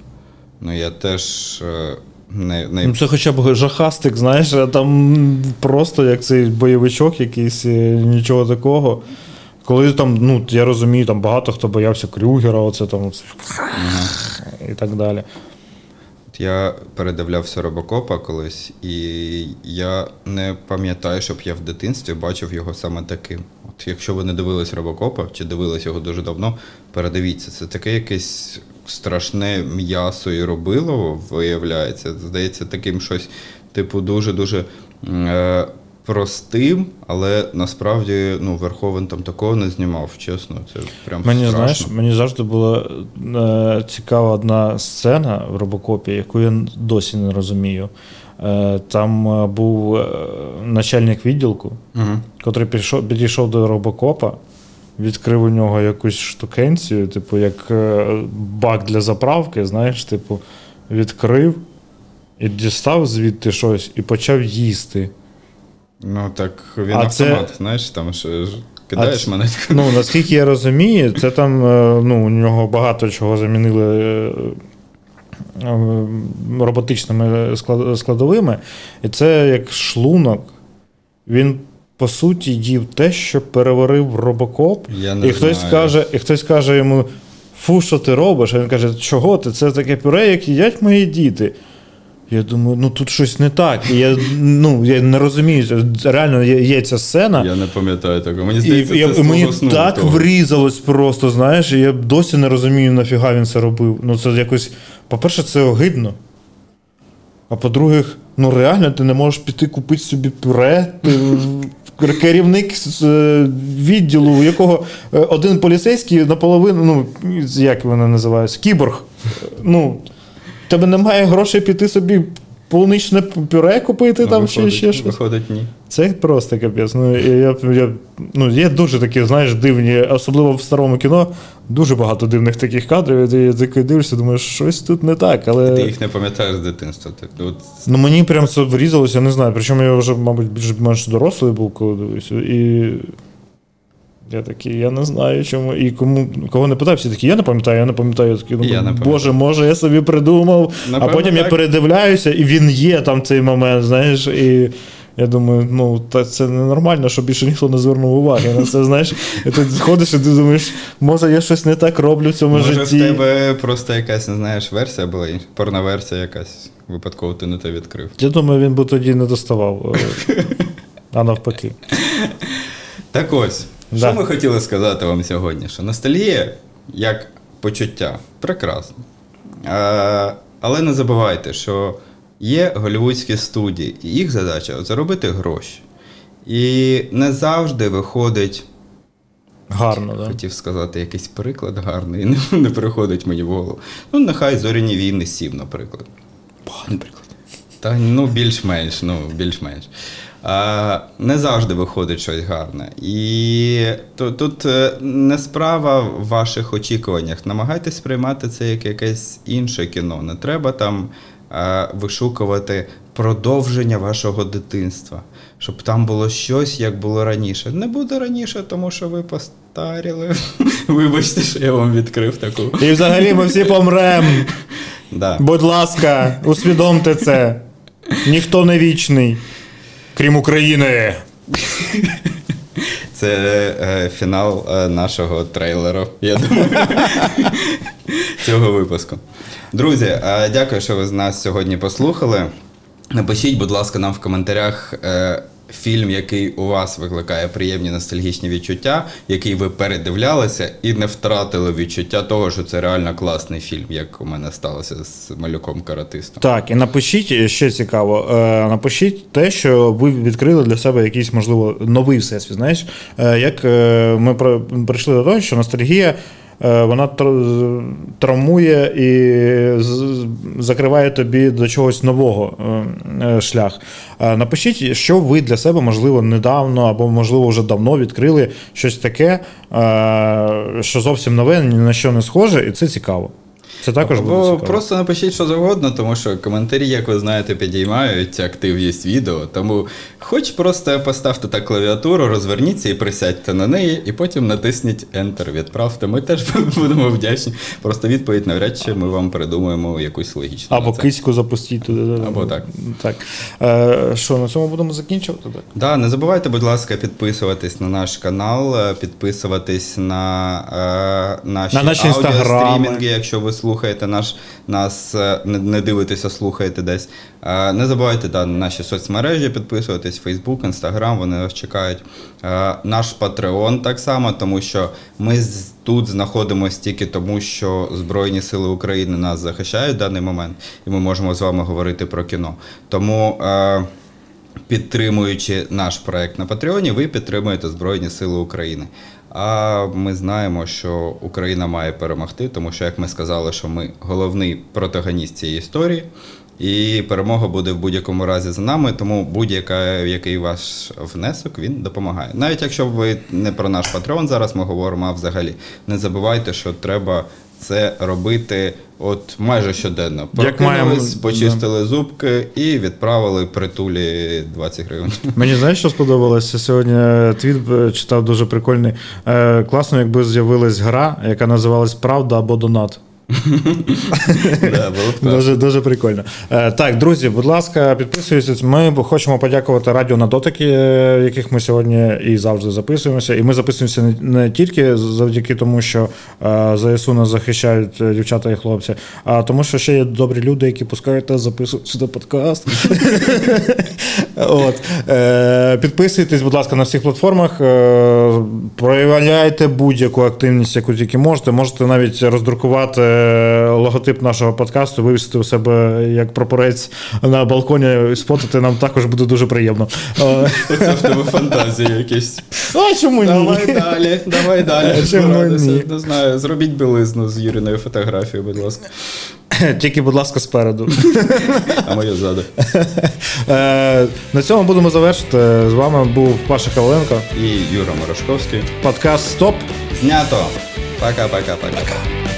Ну, я теж е, не, не Ну, це хоча б жахастик, знаєш, а там просто як цей бойовичок якийсь, е, нічого такого. Коли там, ну, я розумію, там багато хто боявся Крюгера, оце там оце, і так далі. Я передивлявся Робокопа колись, і я не пам'ятаю, щоб я в дитинстві бачив його саме таким. От якщо ви не дивились Робокопа чи дивились його дуже давно, передивіться, це таке якесь страшне м'ясо і робило, виявляється. Здається, таким щось, типу, дуже-дуже. Е- Простим, але насправді ну, Верховен там такого не знімав, чесно. Це прям Мені, страшно. знаєш, мені завжди була е, цікава одна сцена в робокопі, яку я досі не розумію. Е, там е, був е, начальник відділку, Угу. котрий підійшов, підійшов до робокопа, відкрив у нього якусь штукенцію, типу, як е, бак для заправки, знаєш, типу, відкрив і дістав звідти щось і почав їсти. Ну так він А це- знаєш, там ж кидаєш це- монетку. Ну, наскільки я розумію, це там е, ну, у нього багато чого замінили е, е, роботичними складовими. І це як шлунок. Він, по суті, їв те, що переварив робокоп. Я не І хтось знаю. каже, і хтось каже йому: фу, що ти робиш? А він каже, чого ти? Це таке пюре, як їдять мої діти. Я думаю, ну тут щось не так. І я, ну, я не розумію. Реально є, є ця сцена. Я не пам'ятаю такого. Мені здається, я, це з мені так того. врізалось просто, знаєш, і я досі не розумію, нафіга він це робив. Ну, це якось, по-перше, це огидно. А по-друге, ну реально, ти не можеш піти купити собі пюре. Ти керівник е, відділу, у якого е, один поліцейський наполовину, ну, як вони називаються, кіборг. Ну, в тебе немає грошей піти собі полуничне пюре купити Ну, там виходить, чи ще щось. Виходить, ні. Це просто капець. Ну, я, я, я, ну, є дуже такі, знаєш, дивні, особливо в старому кіно, дуже багато дивних таких кадрів. і Ти такий дивишся, думаєш, щось тут не так. Але Ти їх не пам'ятаєш з дитинства. Так, от, ну, мені прям це врізалося, я не знаю. Причому я вже, мабуть, більш менш дорослий був, коли дивився. І Я такий, я не знаю чому. І кому кого не питав, всі такі, я не пам'ятаю, я не пам'ятаю. Я такий, думаю, Я не. Боже, може, я собі придумав. Напевно, а потім я передивляюся, і він є там цей момент, знаєш, і. Я думаю, ну та це ненормально, що більше ніхто не звернув уваги на це. Знаєш, і ти ходиш і ти думаєш, може я щось не так роблю в цьому Може, житті. в тебе просто якась, не знаєш, версія була, інша, порноверсія якась. Випадково ти не те відкрив. Я думаю, він би тоді не доставав. е, А навпаки. Так ось. Що ми хотіли сказати вам сьогодні? Що ностальгія як почуття прекрасно. Е, але не забувайте, що є голівудські студії, і їх задача заробити гроші. І не завжди виходить, Гарно, так. хотів сказати якийсь приклад гарний, не, не приходить мені в голову. Ну, нехай зоряні війни 7, наприклад. Поганий приклад. Та ну більш-менш, ну більш-менш. Не завжди виходить щось гарне. І тут е, не справа в ваших очікуваннях. Намагайтесь сприймати це як якесь інше кіно. Не треба там е, вишукувати продовження вашого дитинства, щоб там було щось, як було раніше. Не буде раніше, тому що ви постаріли. Вибачте, що я вам відкрив таку. І взагалі ми всі помремо. Да. Будь ласка, усвідомте це. Ніхто не вічний, крім України. Це е, фінал е, нашого трейлеру, я думаю, цього випуску. Друзі, е, дякую, що ви з нас сьогодні послухали. Напишіть, будь ласка, нам в коментарях е, фільм, який у вас викликає приємні ностальгічні відчуття, який ви передивлялися і не втратили відчуття того, що це реально класний фільм, як у мене сталося з малюком каратистом. Так, і напишіть ще цікаво. Е, напишіть те, що ви відкрили для себе якийсь, можливо, новий всесвіт. Знаєш, е, як е, ми про- прийшли до того, що ностальгія. Е, Вона тр- травмує і закриває тобі до чогось нового е, е, шлях. Напишіть, що ви для себе, можливо, недавно або, можливо, вже давно відкрили щось таке, що зовсім нове, ні на що не схоже, і це цікаво. Це також буде цікаво. просто напишіть що завгодно, тому що коментарі, як ви знаєте, підіймають активність відео. Тому хоч просто поставте так клавіатуру, розверніться і присядьте на неї, і потім натисніть Enter, відправте. Ми теж будемо вдячні. Просто відповідь навряд чи ми вам придумаємо якусь логічну. Або киську запустіть туди. Або так. Так. Е, що, на цьому будемо закінчувати? Так? Да, не забувайте, будь ласка, підписуватись на наш канал, підписуватись на, е, наші, На наші аудіострімінги, якщо ви слухаєте наш, нас, е, не, дивитесь, слухаєте десь. Е, не забувайте да, наші соцмережі підписуватись, Facebook, Instagram, вони вас чекають. Е, наш Patreon так само, тому що ми тут знаходимося тільки тому, що Збройні Сили України нас захищають в даний момент, і ми можемо з вами говорити про кіно. Тому. Підтримуючи наш проект на Патреоні, ви підтримуєте Збройні Сили України. А ми знаємо, що Україна має перемогти, тому що, як ми сказали, що ми головний протагоніст цієї історії, і перемога буде в будь-якому разі за нами. Тому будь-який ваш внесок він допомагає. Навіть якщо ви не про наш Патреон зараз ми говоримо, а взагалі не забувайте, що треба це робити от майже щоденно. Прокинулись, почистили зубки і відправили притулі 20 гривень. Мені знаєш, що сподобалося? Сьогодні е, твіт е, читав дуже прикольний. Е, класно, якби з'явилась гра, яка називалась Правда або Донат. Дуже, прикольно. Е, так, друзі, будь ласка, підписуйтесь. Ми хочемо подякувати радіо на дотики, е, яких ми сьогодні і завжди записуємося. І ми записуємося не, тільки завдяки тому, що е, ЗСУ нас захищають дівчата і хлопці, а тому, що ще є добрі люди, які пускають та записують сюди подкаст. Підписуйтесь, будь ласка, на всіх платформах. Проявляйте будь-яку активність, яку тільки можете. Можете навіть роздрукувати логотип нашого подкасту, вивісити у себе як прапорець на балконі, спотати нам також буде дуже приємно. Е, Оце в тебе фантазії якісь. А чому Давай далі, давай далі. Чому ні? Не знаю, зробіть білизну з Юриною фотографією, будь ласка. Тільки, будь ласка, спереду. А моє ззаду. Е, На цьому будемо завершити. З вами був Паша Коваленко. І Юра Морошковський. Подкаст Стоп. Знято. Пока-пока-пока.